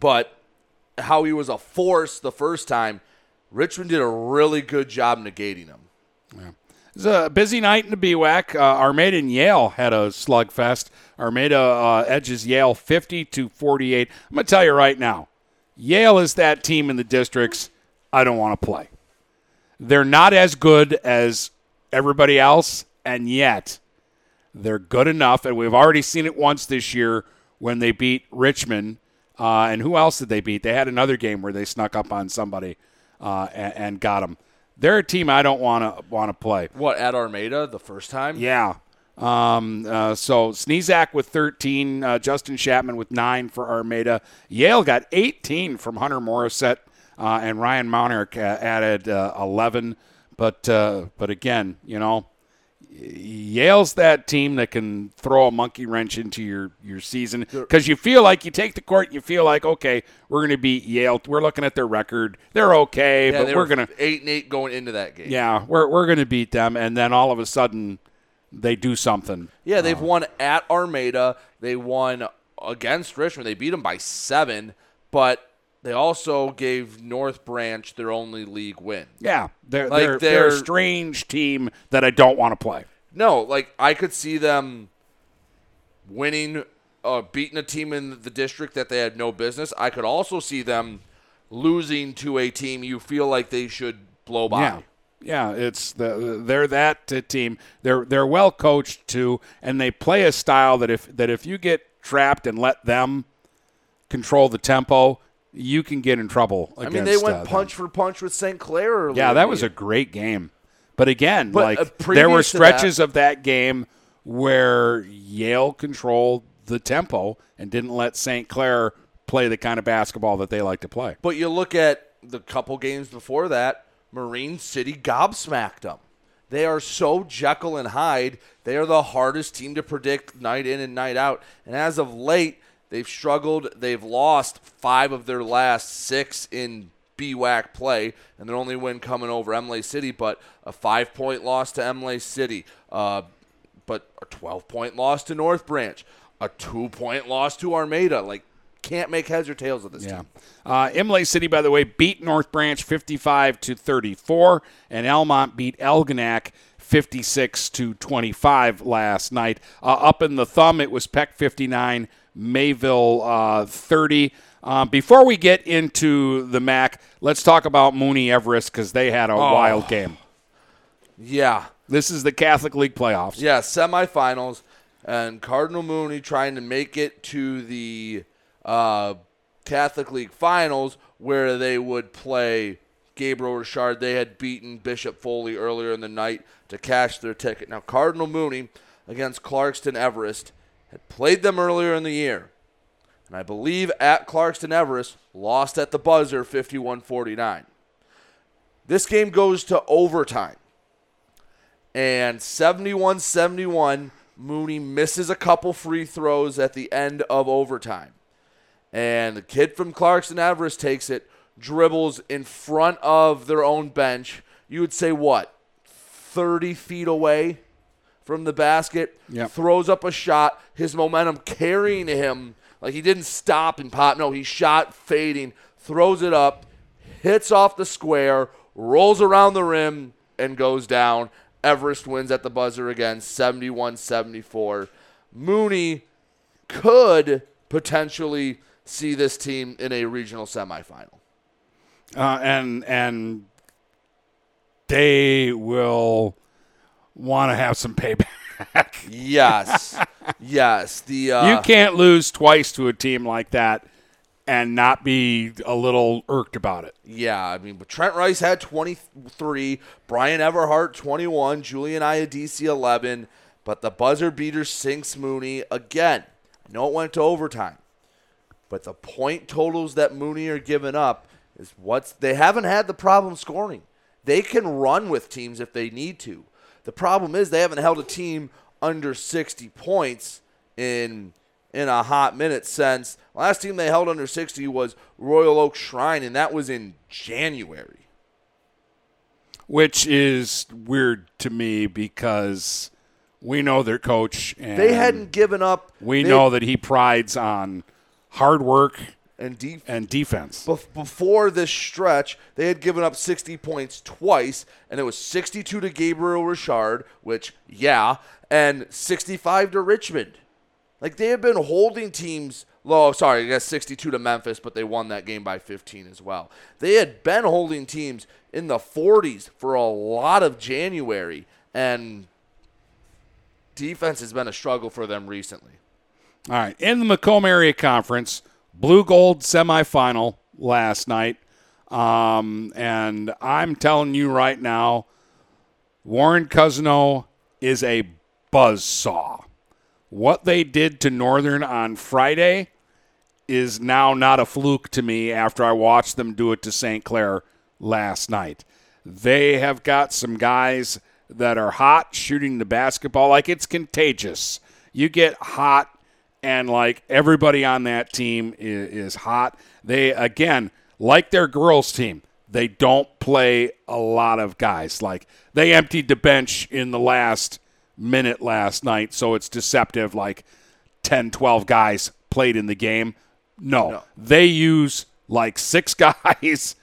but how he was a force the first time, Richmond did a really good job negating him. It was a busy night in the BWAC. Uh, Armada and Yale had a slugfest. Armada uh, edges Yale 50 to 48. I'm going to tell you right now, Yale is that team in the districts I don't want to play. They're not as good as everybody else, and yet they're good enough. And we've already seen it once this year when they beat Richmond. Uh, and who else did they beat? They had another game where they snuck up on somebody uh, and, and got them. They're a team I don't want to want to play. What, at Armada the first time? Yeah. Um, uh, so Sneezak with 13, uh, Justin Chapman with 9 for Armada. Yale got 18 from Hunter Morissette, uh, and Ryan Monarch uh, added uh, 11. But uh, but again, you know, Yale's that team that can throw a monkey wrench into your, your season because you feel like you take the court and you feel like, okay, we're going to beat Yale. We're looking at their record. They're okay, Yeah, but they we're going to eight and eight going into that game. yeah, we're we're going to beat them, and then all of a sudden, they do something. Yeah, they've Uh, won at Armada. They won against Richmond. They beat them by seven, but they also gave North Branch their only league win. Yeah, they're Like, they're, they're a they're- strange team that I don't want to play. No, like I could see them winning uh, beating a team in the district that they had no business. I could also see them losing to a team you feel like they should blow by. Yeah. Yeah, it's the they're that team. They're they're well coached too, and they play a style that if that if you get trapped and let them control the tempo, you can get in trouble. I Against, mean, they went uh, punch for punch with St. Clair earlier. Yeah, that was a great game. But again, But, like uh, there were to that- stretches of that game where Yale controlled the tempo and didn't let St. Clair play the kind of basketball that they like to play. But you look at the couple games before that, Marine City gobsmacked them. They are so Jekyll and Hyde. They are the hardest team to predict night in and night out. And as of late, they've struggled. They've lost five of their last six in BWAC play, and their only win coming over Imlay City, but a five point loss to Imlay City, uh, but a 12 point loss to North Branch, a two point loss to Armada. Like, can't make heads or tails of this Yeah. team. Uh, Imlay City, by the way, beat North Branch 55 to 34, and Almont beat Algonac 56 to 25 last night. Uh, up in the thumb, it was Peck 59, Mayville uh, 30. Um, before we get into the MAC, let's talk about Mooney Everest because they had a Oh. wild game. Yeah. This is the Catholic League playoffs. Yeah, semifinals, and Cardinal Mooney trying to make it to the uh, Catholic League finals where they would play Gabriel Richard. They had beaten Bishop Foley earlier in the night to cash their ticket. Now, Cardinal Mooney against Clarkston Everest had played them earlier in the year. And I believe at Clarkston Everest lost at the buzzer 51 49. This game goes to overtime. And 71 71, Mooney misses a couple free throws at the end of overtime. And the kid from Clarkston Everest takes it, dribbles in front of their own bench. You would say what? 30 feet away from the basket. Yep. Throws up a shot. His momentum carrying him. Like he didn't stop and pop. No, he shot fading. Throws it up. Hits off the square. Rolls around the rim and goes down. Everest wins at the buzzer again, 71 74. Mooney could potentially see this team in a regional semifinal. Uh, and and they will want to have some payback. Yes. yes. The uh, you can't lose twice to a team like that and not be a little irked about it. Yeah, I mean, but Trent Rice had 23, Brian Everhart 21, Julian Iadisi 11, but the buzzer beater sinks Mooney again. I know it went to overtime, but the point totals that Mooney are giving up is what's they haven't had the problem scoring. They can run with teams if they need to. The problem is they haven't held a team under 60 points in in a hot minute since last team they held under 60 was Royal Oak Shrine and that was in January. Which is weird to me because we know their coach and They hadn't given up. we they- know that he prides on hard work and def- and defense. Bef- before this stretch, they had given up 60 points twice, and it was 62 to Gabriel Richard, which, yeah, and 65 to Richmond. Like, they have been holding teams low. Sorry, I guess 62 to Memphis, but they won that game by 15 as well. They had been holding teams in the 40s for a lot of January, and defense has been a struggle for them recently. All right. In the Macomb Area Conference, blue gold semifinal last night. Um, and I'm telling you right now, Warren Cousino is a buzz saw. What they did to Northern on Friday is now not a fluke to me after I watched them do it to St. Clair last night. They have got some guys that are hot shooting the basketball like it's contagious. You get hot and like everybody on that team is, is hot. They again, like their girls team, they don't play a lot of guys. Like they emptied the bench in the last minute last night, so it's deceptive like 10, 12 guys played in the game. No, they use like six guys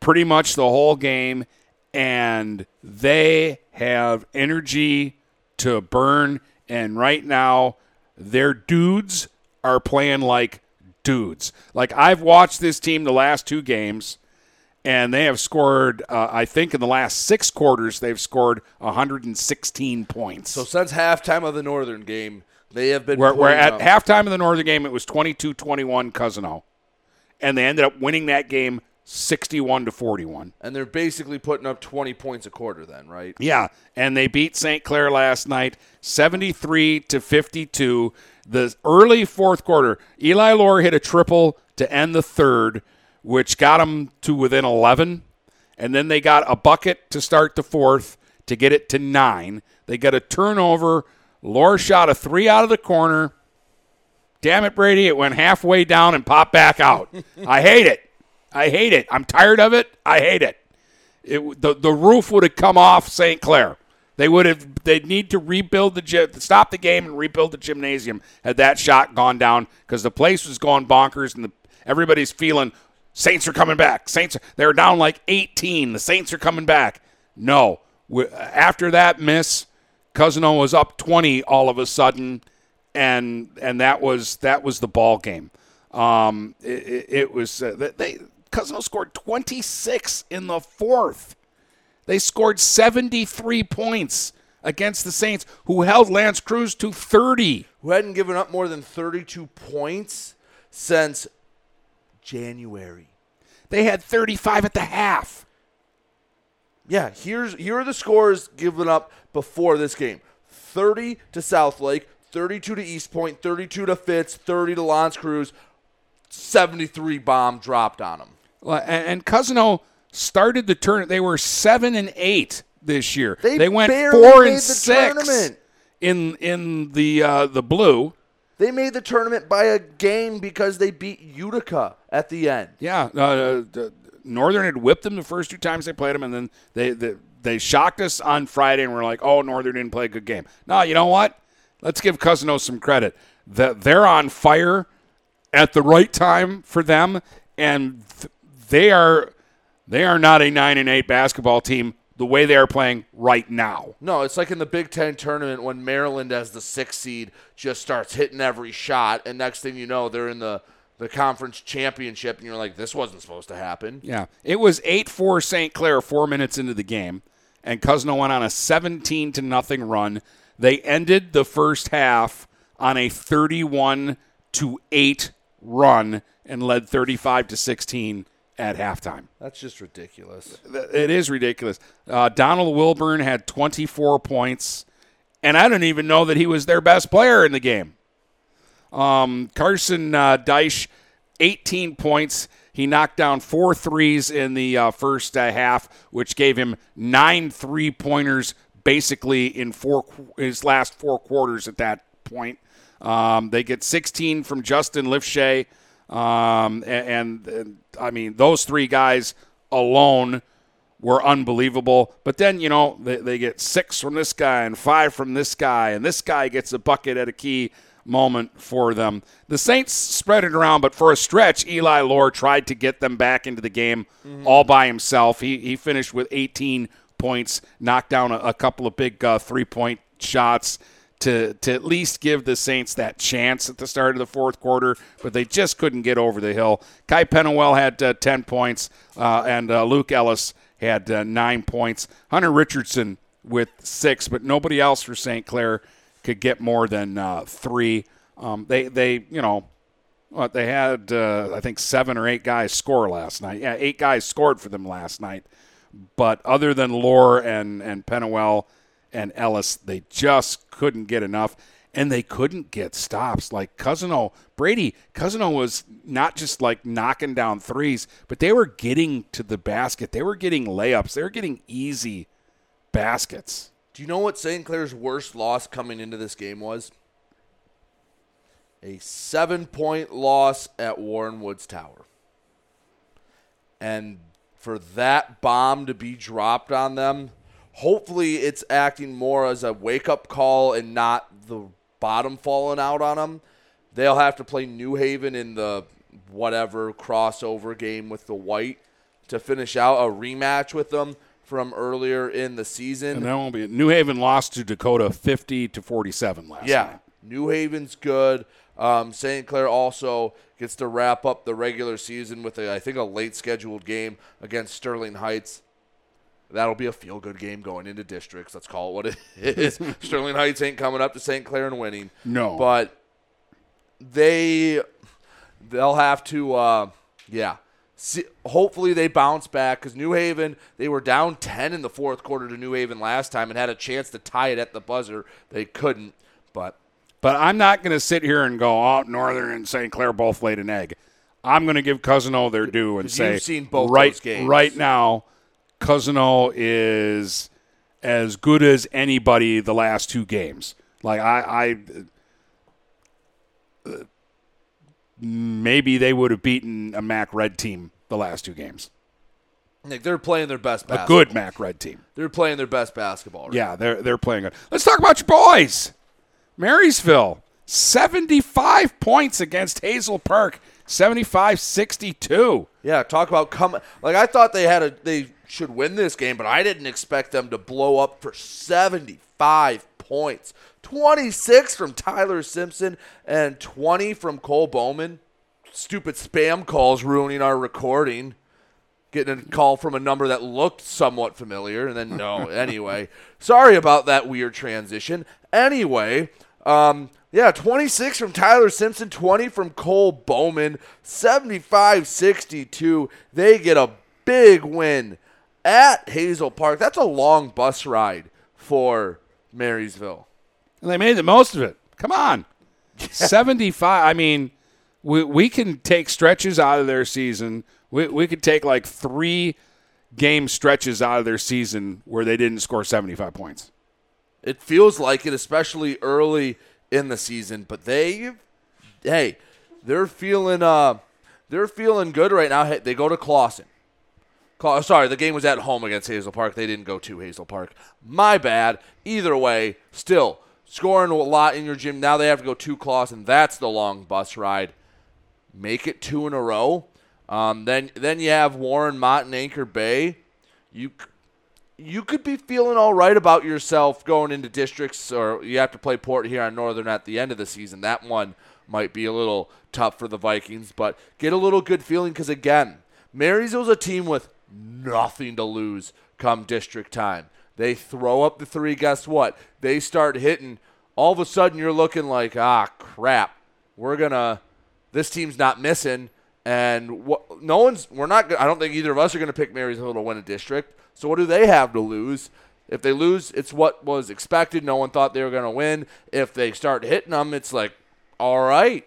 pretty much the whole game, and they have energy to burn. And right now, their dudes are playing like dudes. Like I've watched this team the last two games, and they have scored. Uh, I think in the last six quarters, they've scored 116 points. So since halftime of the Northern game, they have been. Where, where putting at up- halftime of the Northern game, it was 22-21 Cousino, and they ended up winning that game 61 to 41. and they're basically putting up 20 points a quarter. Then, right? Yeah, and they beat St. Clair last night, 73 to 52. The early fourth quarter, Eli Lore hit a triple to end the third, which got them to within 11, and then they got a bucket to start the fourth to get it to nine. They got a turnover. Lore shot a three out of the corner. Damn it, Brady! It went halfway down and popped back out. I hate it. I hate it. I'm tired of it. I hate it. It, the the roof would have come off St. Clair. They would have. They'd need to rebuild the gym, stop the game and rebuild the gymnasium had that shot gone down because the place was going bonkers and the, everybody's feeling Saints are coming back. Saints They're down like 18. The Saints are coming back. No, after that miss, Cousino was up 20 all of a sudden, and and that was that was the ball game. Um, it, it, it was uh, they Cousino scored 26 in the fourth. They scored 73 points against the Saints, who held L'Anse Creuse to 30. Who hadn't given up more than 32 points since January. They had 35 at the half. Yeah, here's here are the scores given up before this game: 30 to Southlake, 32 to Eastpointe, 32 to Fitz, 30 to L'Anse Creuse, 73 bomb dropped on them. Well, And, Cousino started the tournament. They were seven and eight this year. They went barely four and six tournament. in in the uh, the blue. They made the tournament by a game because they beat Utica at the end. Yeah, uh, the- Northern had whipped them the first two times they played them, and then they, they they shocked us on Friday, and we're like, "Oh, Northern didn't play a good game." No, you know what? Let's give Cousino some credit. That they're on fire at the right time for them, and th- they are they are not a nine and eight basketball team the way they are playing right now. No, it's like in the Big Ten tournament when Maryland, as the sixth seed, just starts hitting every shot, and next thing you know, they're in the the conference championship, and you're like, this wasn't supposed to happen. Yeah, it was eight four St. Clair four minutes into the game, and Cousino went on a seventeen to nothing run. They ended the first half on a thirty-one to eight run and led thirty-five to sixteen at halftime. That's just ridiculous. It is ridiculous. Uh, Donald Wilburn had twenty-four points, and I don't even know that he was their best player in the game. Um, Carson uh, Deich, 18 points. He knocked down four threes in the uh, first uh, half, which gave him nine three pointers basically in four his last four quarters at that point. Um, they get 16 from Justin Lifshay. Um, and, and, I mean, those three guys alone were unbelievable. But then, you know, they, they get six from this guy and five from this guy, and this guy gets a bucket at a key moment for them. The Saints spread it around, but for a stretch, Eli Lore tried to get them back into the game all by himself. He, he finished with 18 points, knocked down a, a couple of big uh, three point shots. To, to at least give the Saints that chance at the start of the fourth quarter, but they just couldn't get over the hill. Kai Penawell had uh, 10 points, uh, and uh, Luke Ellis had uh, nine points. Hunter Richardson with six, but nobody else for St. Clair could get more than uh, three. Um, they, they, you know, they had, uh, I think seven or eight guys score last night. Yeah, eight guys scored for them last night. But other than Lore and and Penawell and Ellis, they just couldn't get enough, and they couldn't get stops. Like Cousino, Brady Cousino was not just like knocking down threes, but they were getting to the basket. They were getting layups. They were getting easy baskets. Do you know what St. Clair's worst loss coming into this game was? A seven point loss at Warren Woods Tower. And for that bomb to be dropped on them, hopefully it's acting more as a wake up call and not the bottom falling out on them. They'll have to play New Haven in the whatever crossover game with the White to finish out a rematch with them from earlier in the season. And that won't be New Haven lost to Dakota fifty to forty seven last yeah, night. New Haven's good. Um, St. Clair also gets to wrap up the regular season with a, I think, a late scheduled game against Sterling Heights. That'll be a feel good game going into districts. Let's call it what it is. Sterling Heights ain't coming up to St. Clair and winning. No. But they they'll have to uh, yeah. See, hopefully they bounce back because New Haven they were down 10 in the fourth quarter to New Haven last time and had a chance to tie it at the buzzer. They couldn't, but But I'm not going to sit here and go, oh, Northern and St. Clair both laid an egg. I'm going to give Cousino their due and say, you've seen both right, right now, Cousino is as good as anybody the last two games. Like I, I uh, maybe they would have beaten a Mac Red team the last two games. like they're playing their best A good Mac Red team. They're playing their best basketball. Right Yeah, they're they're playing good. Let's talk about your boys. Marysville, 75 points against Hazel Park, 75-62. Yeah, talk about coming. Like I thought they had a they should win this game, but I didn't expect them to blow up for 75 points. 26 from Tyler Simpson and 20 from Cole Bowman. Stupid spam calls ruining our recording. Getting a call from a number that looked somewhat familiar, and then no. anyway, sorry about that weird transition. Anyway, um, yeah, 26 from Tyler Simpson, 20 from Cole Bowman, 75 62. They get a big win at Hazel Park. That's a long bus ride for Marysville. And they made the most of it. Come on. 75. I mean, we, we can take stretches out of their season. We, we could take like three game stretches out of their season where they didn't score 75 points. It feels like it, especially early in the season. But they, hey, they're feeling uh, they're feeling good right now. Hey, They go to Clawson. Claw- Sorry, the game was at home against Hazel Park. They didn't go to Hazel Park. My bad. Either way, still scoring a lot in your gym. Now they have to go to Clawson. That's the long bus ride. Make it two in a row. Um, then then you have Warren Mott and Anchor Bay. You you could be feeling all right about yourself going into districts, or you have to play Port Huron Northern at the end of the season. That one might be a little tough for the Vikings, but get a little good feeling because again, Marysville's a team with nothing to lose come district time. They throw up the three. Guess what? They start hitting. All of a sudden, you're looking like, ah, crap. We're gonna. This team's not missing, and what, no one's. We're not. I don't think either of us are to pick Marysville to win a district. So what do they have to lose? If they lose, it's what was expected. No one thought they were to win. If they start hitting them, it's like, all right,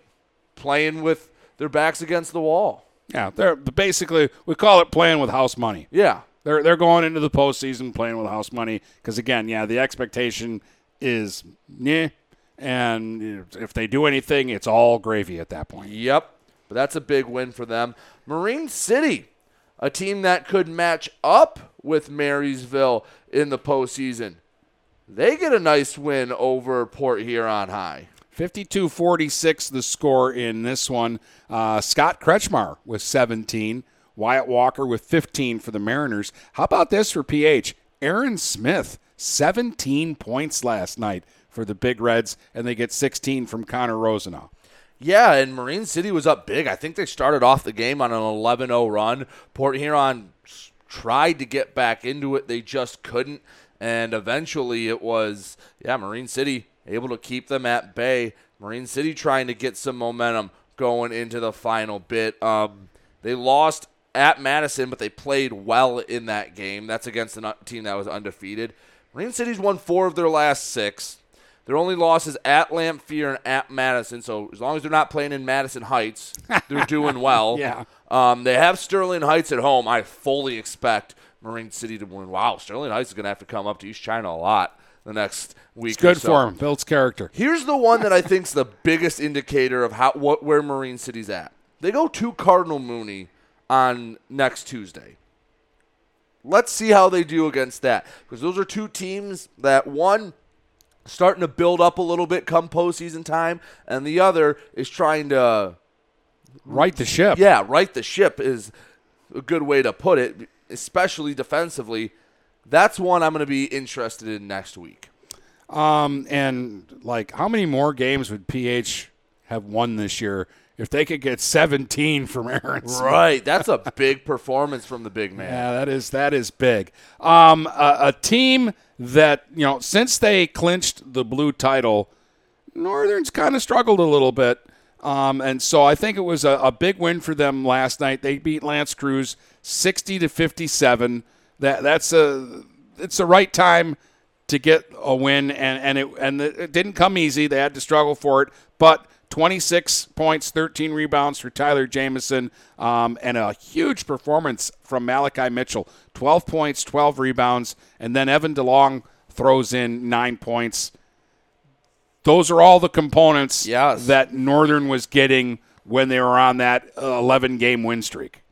playing with their backs against the wall. Yeah, they're basically we call it playing with house money. Yeah. They're they're going into the postseason playing with house money because again, yeah, the expectation is yeah, and if they do anything, it's all gravy at that point. Yep. But that's a big win for them. Marine City, a team that could match up with Marysville in the postseason. They get a nice win over Port Huron High. 52 46 the score in this one. Uh, Scott Kretschmar with 17. Wyatt Walker with 15 for the Mariners. How about this for PH? Aaron Smith, 17 points last night for the Big Reds, and they get 16 from Connor Rosenau. Yeah, and Marine City was up big. I think they started off the game on an 11 0 run. Port Huron tried to get back into it, they just couldn't. And eventually it was, yeah, Marine City able to keep them at bay. Marine City trying to get some momentum going into the final bit. Um, they lost at Madison, but they played well in that game. That's against a team that was undefeated. Marine City's won four of their last six. Their only loss is at Lamphere and at Madison. So as long as they're not playing in Madison Heights, they're doing well. Yeah. Um, they have Sterling Heights at home. I fully expect Marine City to win. Wow, Sterling Heights is going to have to come up to East China a lot the next week. It's good so. for him. Builds character. Here's the one that I think's the biggest indicator of how what where Marine City's at. They go to Cardinal Mooney on next Tuesday. Let's see how they do against that because those are two teams that one starting to build up a little bit come postseason time, and the other is trying to Right the ship. yeah, right the ship is a good way to put it, especially defensively. That's one I'm going to be interested in next week. Um, and like, how many more games would PH have won this year. If they could get 17 from Aaron. Right, that's a big performance from the big man. Yeah, that is that is big. Um, a, a team that you know since they clinched the blue title, Northern's kind of struggled a little bit. Um, and so I think it was a, a, big win for them last night. They beat L'Anse Creuse 60 to 57. That that's a it's the right time to get a win, and and it and it didn't come easy. They had to struggle for it, but 26 points, 13 rebounds for Tyler Jamison, um, and a huge performance from Malachi Mitchell. 12 points, 12 rebounds, and then Evan DeLong throws in nine points. Those are all the components yes. that Northern was getting when they were on that 11 game win streak.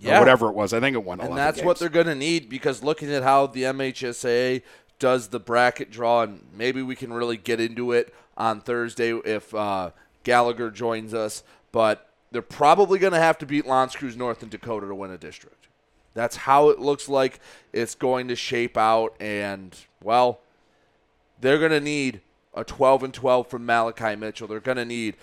Yeah. whatever it was. I think it won And that's games. what they're going to need because looking at how the MHSA does the bracket draw, and maybe we can really get into it on Thursday if uh, Gallagher joins us. But they're probably going to have to beat L'Anse Creuse North and Dakota to win a district. That's how it looks like it's going to shape out. And, well, they're going to need a 12 and 12 from Malachi Mitchell. They're going to need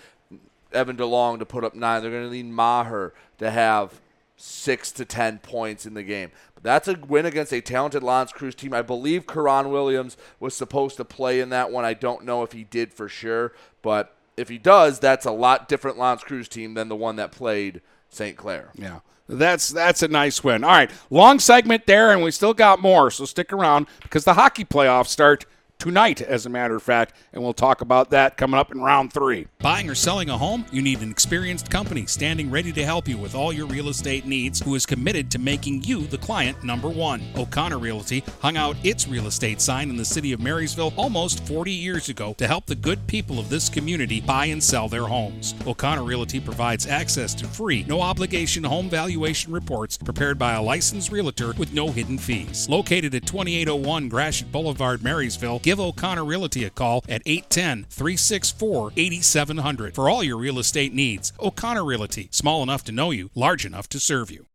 Evan DeLong to put up nine. They're going to need Maher to have six to 10 points in the game. But that's a win against a talented L'Anse Creuse team. I believe Karan Williams was supposed to play in that one. I don't know if he did for sure. But if he does, that's a lot different L'Anse Creuse team than the one that played St. Clair. Yeah. That's that's a nice win. All right, long segment there, and we still got more. So stick around because the hockey playoffs start tonight, as a matter of fact, and we'll talk about that coming up in round three. Buying or selling a home? You need an experienced company standing ready to help you with all your real estate needs who is committed to making you the client number one. O'Connor Realty hung out its real estate sign in the city of Marysville almost 40 years ago to help the good people of this community buy and sell their homes. O'Connor Realty provides access to free, no obligation home valuation reports prepared by a licensed realtor with no hidden fees. Located at 2801 Gratiot Boulevard, Marysville, give O'Connor Realty a call at 810 364 8700 for all your real estate needs. O'Connor Realty, small enough to know you, large enough to serve you.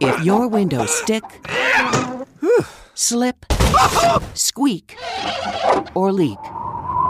If your windows stick, slip, squeak, or leak,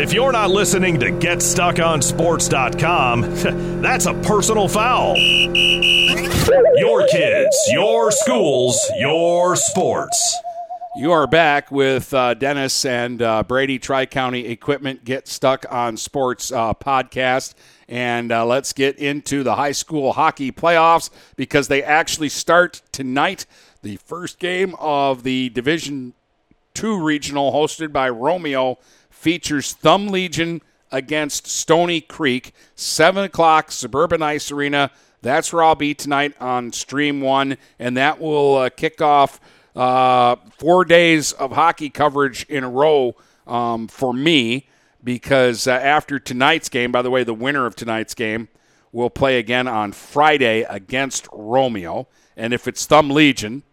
If you're not listening to GetStuckOnSports.com, that's a personal foul. Your kids, your schools, your sports. You are back with uh, Dennis and uh, Brady Tri County Equipment Get Stuck on Sports uh, podcast. And uh, let's get into the high school hockey playoffs because they actually start tonight. The first game of the Division Two regional, hosted by Romeo, features Thumb Legion against Stony Creek. 7 o'clock, Suburban Ice Arena. That's where I'll be tonight on Stream 1, and that will uh, kick off uh, four days of hockey coverage in a row um, for me because uh, after tonight's game, by the way, the winner of tonight's game will play again on Friday against Romeo. And if it's Thumb Legion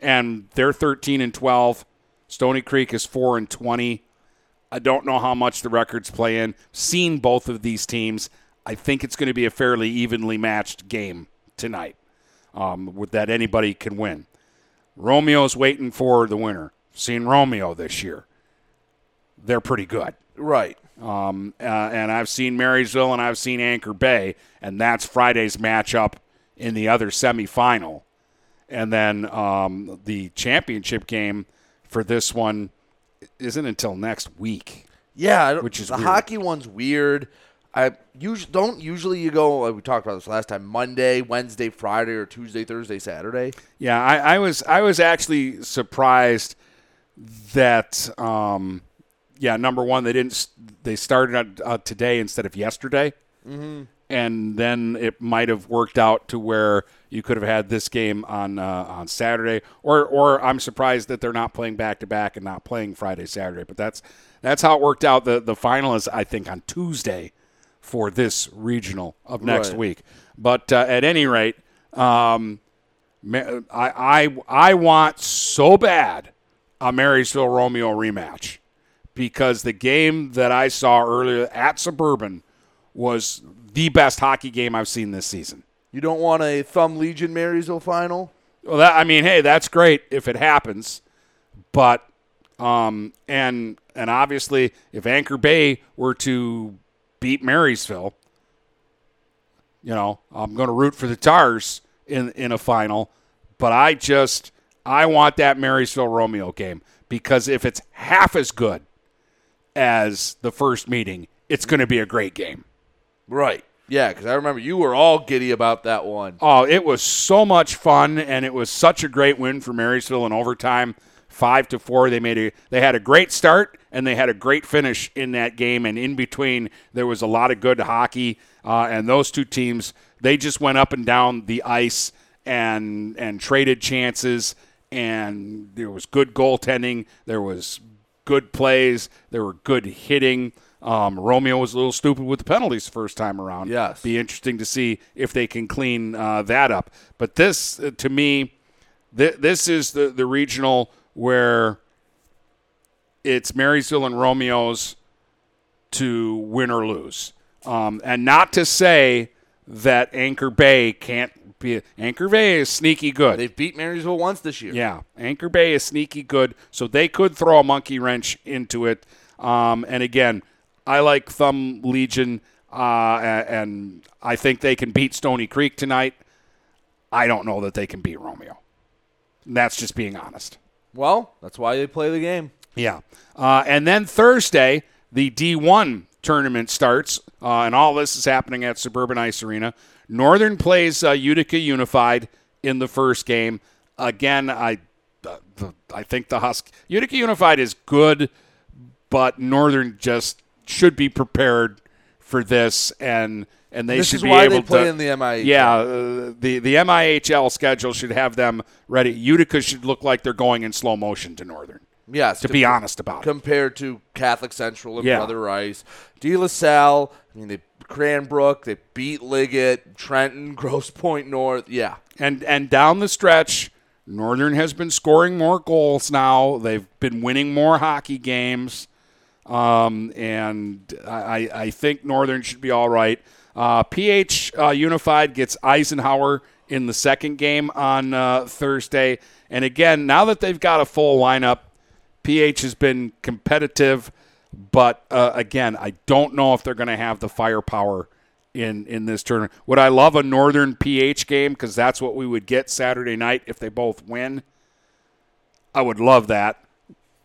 and they're 13 and 12, Stony Creek is 4 and 20. I don't know how much the records play in. Seen both of these teams. I think it's going to be a fairly evenly matched game tonight um, with that anybody can win. Romeo's waiting for the winner. Seen Romeo this year. They're pretty good. Right. Um, uh, and I've seen Marysville and I've seen Anchor Bay, and that's Friday's matchup in the other semifinal. And then um, the championship game for this one isn't until next week. Yeah, which is the weird. hockey one's weird. I usually don't usually you go like we talked about this last time Monday, Wednesday, Friday, or Tuesday, Thursday, Saturday. Yeah, I, I was I was actually surprised that um, yeah, number one they didn't they started uh, today instead of yesterday, Mhm. And then it might have worked out to where you could have had this game on uh, on Saturday, or or I'm surprised that they're not playing back to back and not playing Friday Saturday, but that's that's how it worked out. The the final is I think on Tuesday for this regional of next Right. week. But uh, at any rate, um, I, I I want so bad a Marysville Romeo rematch because the game that I saw earlier at Suburban was the best hockey game I've seen this season. You don't want a Thumb Legion Marysville final? Well, that I mean, hey, that's great if it happens, but um, and and obviously, if Anchor Bay were to beat Marysville, you know, I'm going to root for the Tars in in a final. But I just I want that Marysville Romeo game because if it's half as good as the first meeting, it's going to be a great game. Right. Yeah, because I remember you were all giddy about that one. Oh, it was so much fun, and it was such a great win for Marysville in overtime, five to four. They made a they had a great start and they had a great finish in that game, and in between there was a lot of good hockey. Uh, and those two teams they just went up and down the ice and and traded chances, and there was good goaltending. There was good plays. There were good hitting. Um, Romeo was a little stupid with the penalties the first time around. Yes. Be interesting to see if they can clean uh, that up. But this, uh, to me, th- this is the, the regional where it's Marysville and Romeo's to win or lose. Um, and not to say that Anchor Bay can't be. Anchor Bay is sneaky good. They've beat Marysville once this year. Yeah, Anchor Bay is sneaky good, so they could throw a monkey wrench into it. Um, and again, I like Thumb Legion, uh, and I think they can beat Stony Creek tonight. I don't know that they can beat Romeo. And that's just being honest. Well, that's why they play the game. Yeah. Uh, and then Thursday, the D1 tournament starts, uh, and all this is happening at Suburban Ice Arena. Northern plays uh, Utica Unified in the first game. Again, I, uh, I think the Husk Utica Unified is good, but Northern just should be prepared for this, and and they This should be why able they play to. in the MIHL. Yeah, uh, the the MIHL schedule should have them ready. Utica should look like they're going in slow motion to Northern. Yes, to be honest about it. compared to Catholic Central and Yeah. Brother Rice, De La Salle. I mean, they Cranbrook, they beat Liggett, Trenton, Grosse Pointe North. Yeah, And and down the stretch, Northern has been scoring more goals now. They've been winning more hockey games, um, and I, I think Northern should be all right. Uh, PH uh, Unified gets Eisenhower in the second game on uh, Thursday, and again, now that they've got a full lineup, PH has been competitive, but uh, again, I don't know if they're going to have the firepower in in this tournament. Would I love a Northern PH game because that's what we would get Saturday night if they both win? I would love that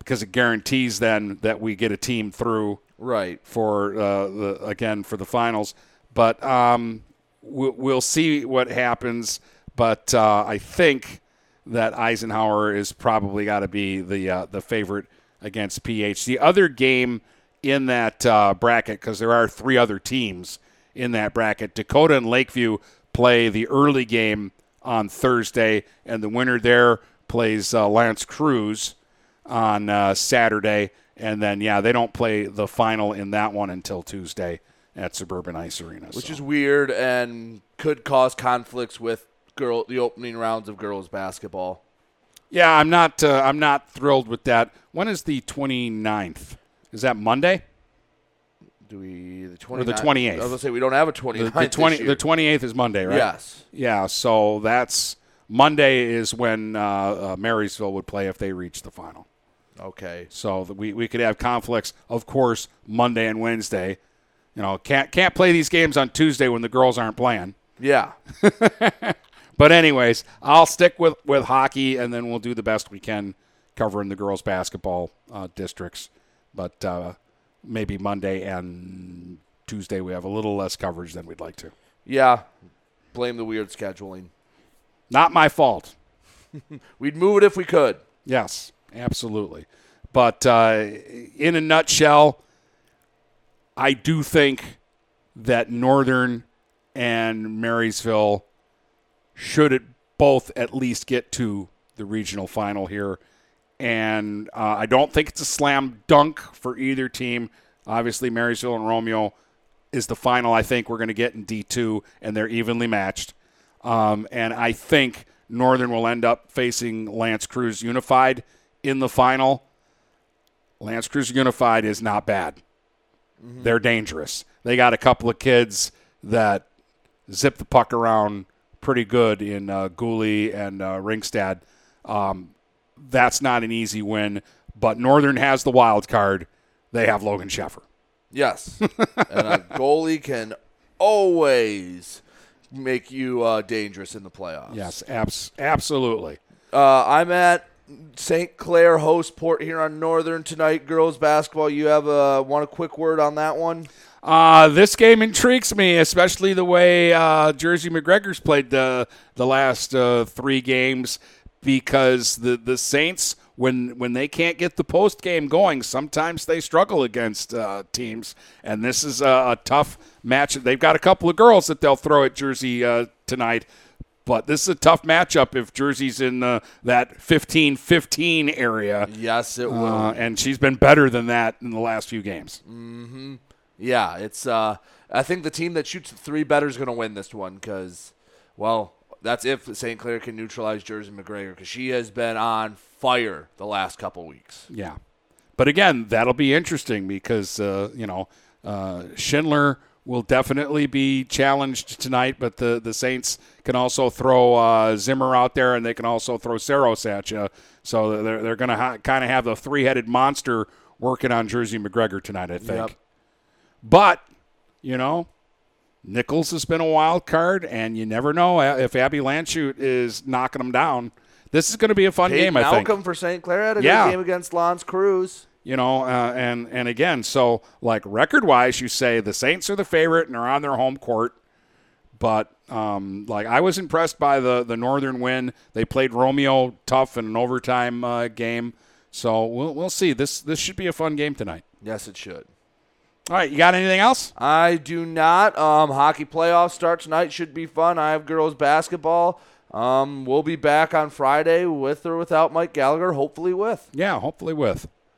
because it guarantees then that we get a team through right for uh, the again for the finals. But um, we'll, we'll see what happens. But uh, I think that Eisenhower is probably got to be the uh, the favorite against PH. The other game in that uh, bracket, because there are three other teams in that bracket, Dakota and Lakeview play the early game on Thursday, and the winner there plays uh, L'Anse Creuse on uh, Saturday. And then, yeah, they don't play the final in that one until Tuesday at Suburban Ice Arena. which so. is weird and could cause conflicts with girl the opening rounds of girls basketball. Yeah, I'm not. Uh, I'm not thrilled with that. When is the 29th? Is that Monday? Do we the Or the 28th? I was gonna say we don't have a 29th The, the 20. The 28th is Monday, right? Yes. Yeah. So that's Monday is when uh, uh, Marysville would play if they reach the final. Okay. So that we, we could have conflicts, of course, Monday and Wednesday. You know, can't can't play these games on Tuesday when the girls aren't playing. Yeah. But anyways, I'll stick with with hockey, and then we'll do the best we can covering the girls basketball uh, districts. But uh, maybe Monday and Tuesday we have a little less coverage than we'd like to. Yeah. Blame the weird scheduling. Not my fault. We'd move it if we could. Yes, absolutely. But uh, in a nutshell, I do think that Northern and Marysville should it both at least get to the regional final here. And uh, I don't think it's a slam dunk for either team. Obviously, Marysville and Romeo is the final I think we're going to get in D2, and they're evenly matched. Um, and I think Northern will end up facing L'Anse Creuse Unified in the final. L'Anse Creuse Unified is not bad. They're dangerous. They got a couple of kids that zip the puck around pretty good in uh, Gooley and uh, Ringstad. Um, that's not an easy win, but Northern has the wild card. They have Logan Sheffer. Yes. and a goalie can always make you uh, dangerous in the playoffs. Yes, abs- absolutely. Uh, I'm at St. Clair host Port Huron Northern tonight. Girls basketball. You have a want a quick word on that one? Uh, this game intrigues me, especially the way uh, Jersey McGregor's played the the last uh, three games, because the the Saints when when they can't get the post game going, sometimes they struggle against uh, teams, and this is a, a tough match. They've got a couple of girls that they'll throw at Jersey uh, tonight. But this is a tough matchup if Jersey's in uh, that 15-15 area. Yes, it will. Uh, and she's been better than that in the last few games. Mm-hmm. Yeah, it's. Uh, I think the team that shoots three better is going to win this one because, well, that's if St. Clair can neutralize Jersey McGregor because she has been on fire the last couple weeks. Yeah. But again, that'll be interesting because, uh, you know, uh, Schindler will definitely be challenged tonight, but the, the Saints can also throw uh, Zimmer out there and they can also throw Saros at you. So they're, they're going to ha- kind of have the three headed monster working on Jersey McGregor tonight, I think. Yep. But, you know, Nichols has been a wild card, and you never know if Abby Lanchute is knocking them down. this is going to be a fun Peyton game. I think. Malcolm for St. Clair had a Yeah. good game against L'Anse Creuse. You know, uh, and and again, so like record wise, you say the Saints are the favorite and are on their home court. But um, like I was impressed by the the Northern win. They played Romeo tough in an overtime uh, game. So we'll we'll see. This this should be a fun game tonight. Yes, it should. All right, you got anything else? I do not. Um, hockey playoffs start tonight. Should be fun. I have girls basketball. Um, we'll be back on Friday with or without Mike Gallagher. Hopefully with. Yeah, hopefully with.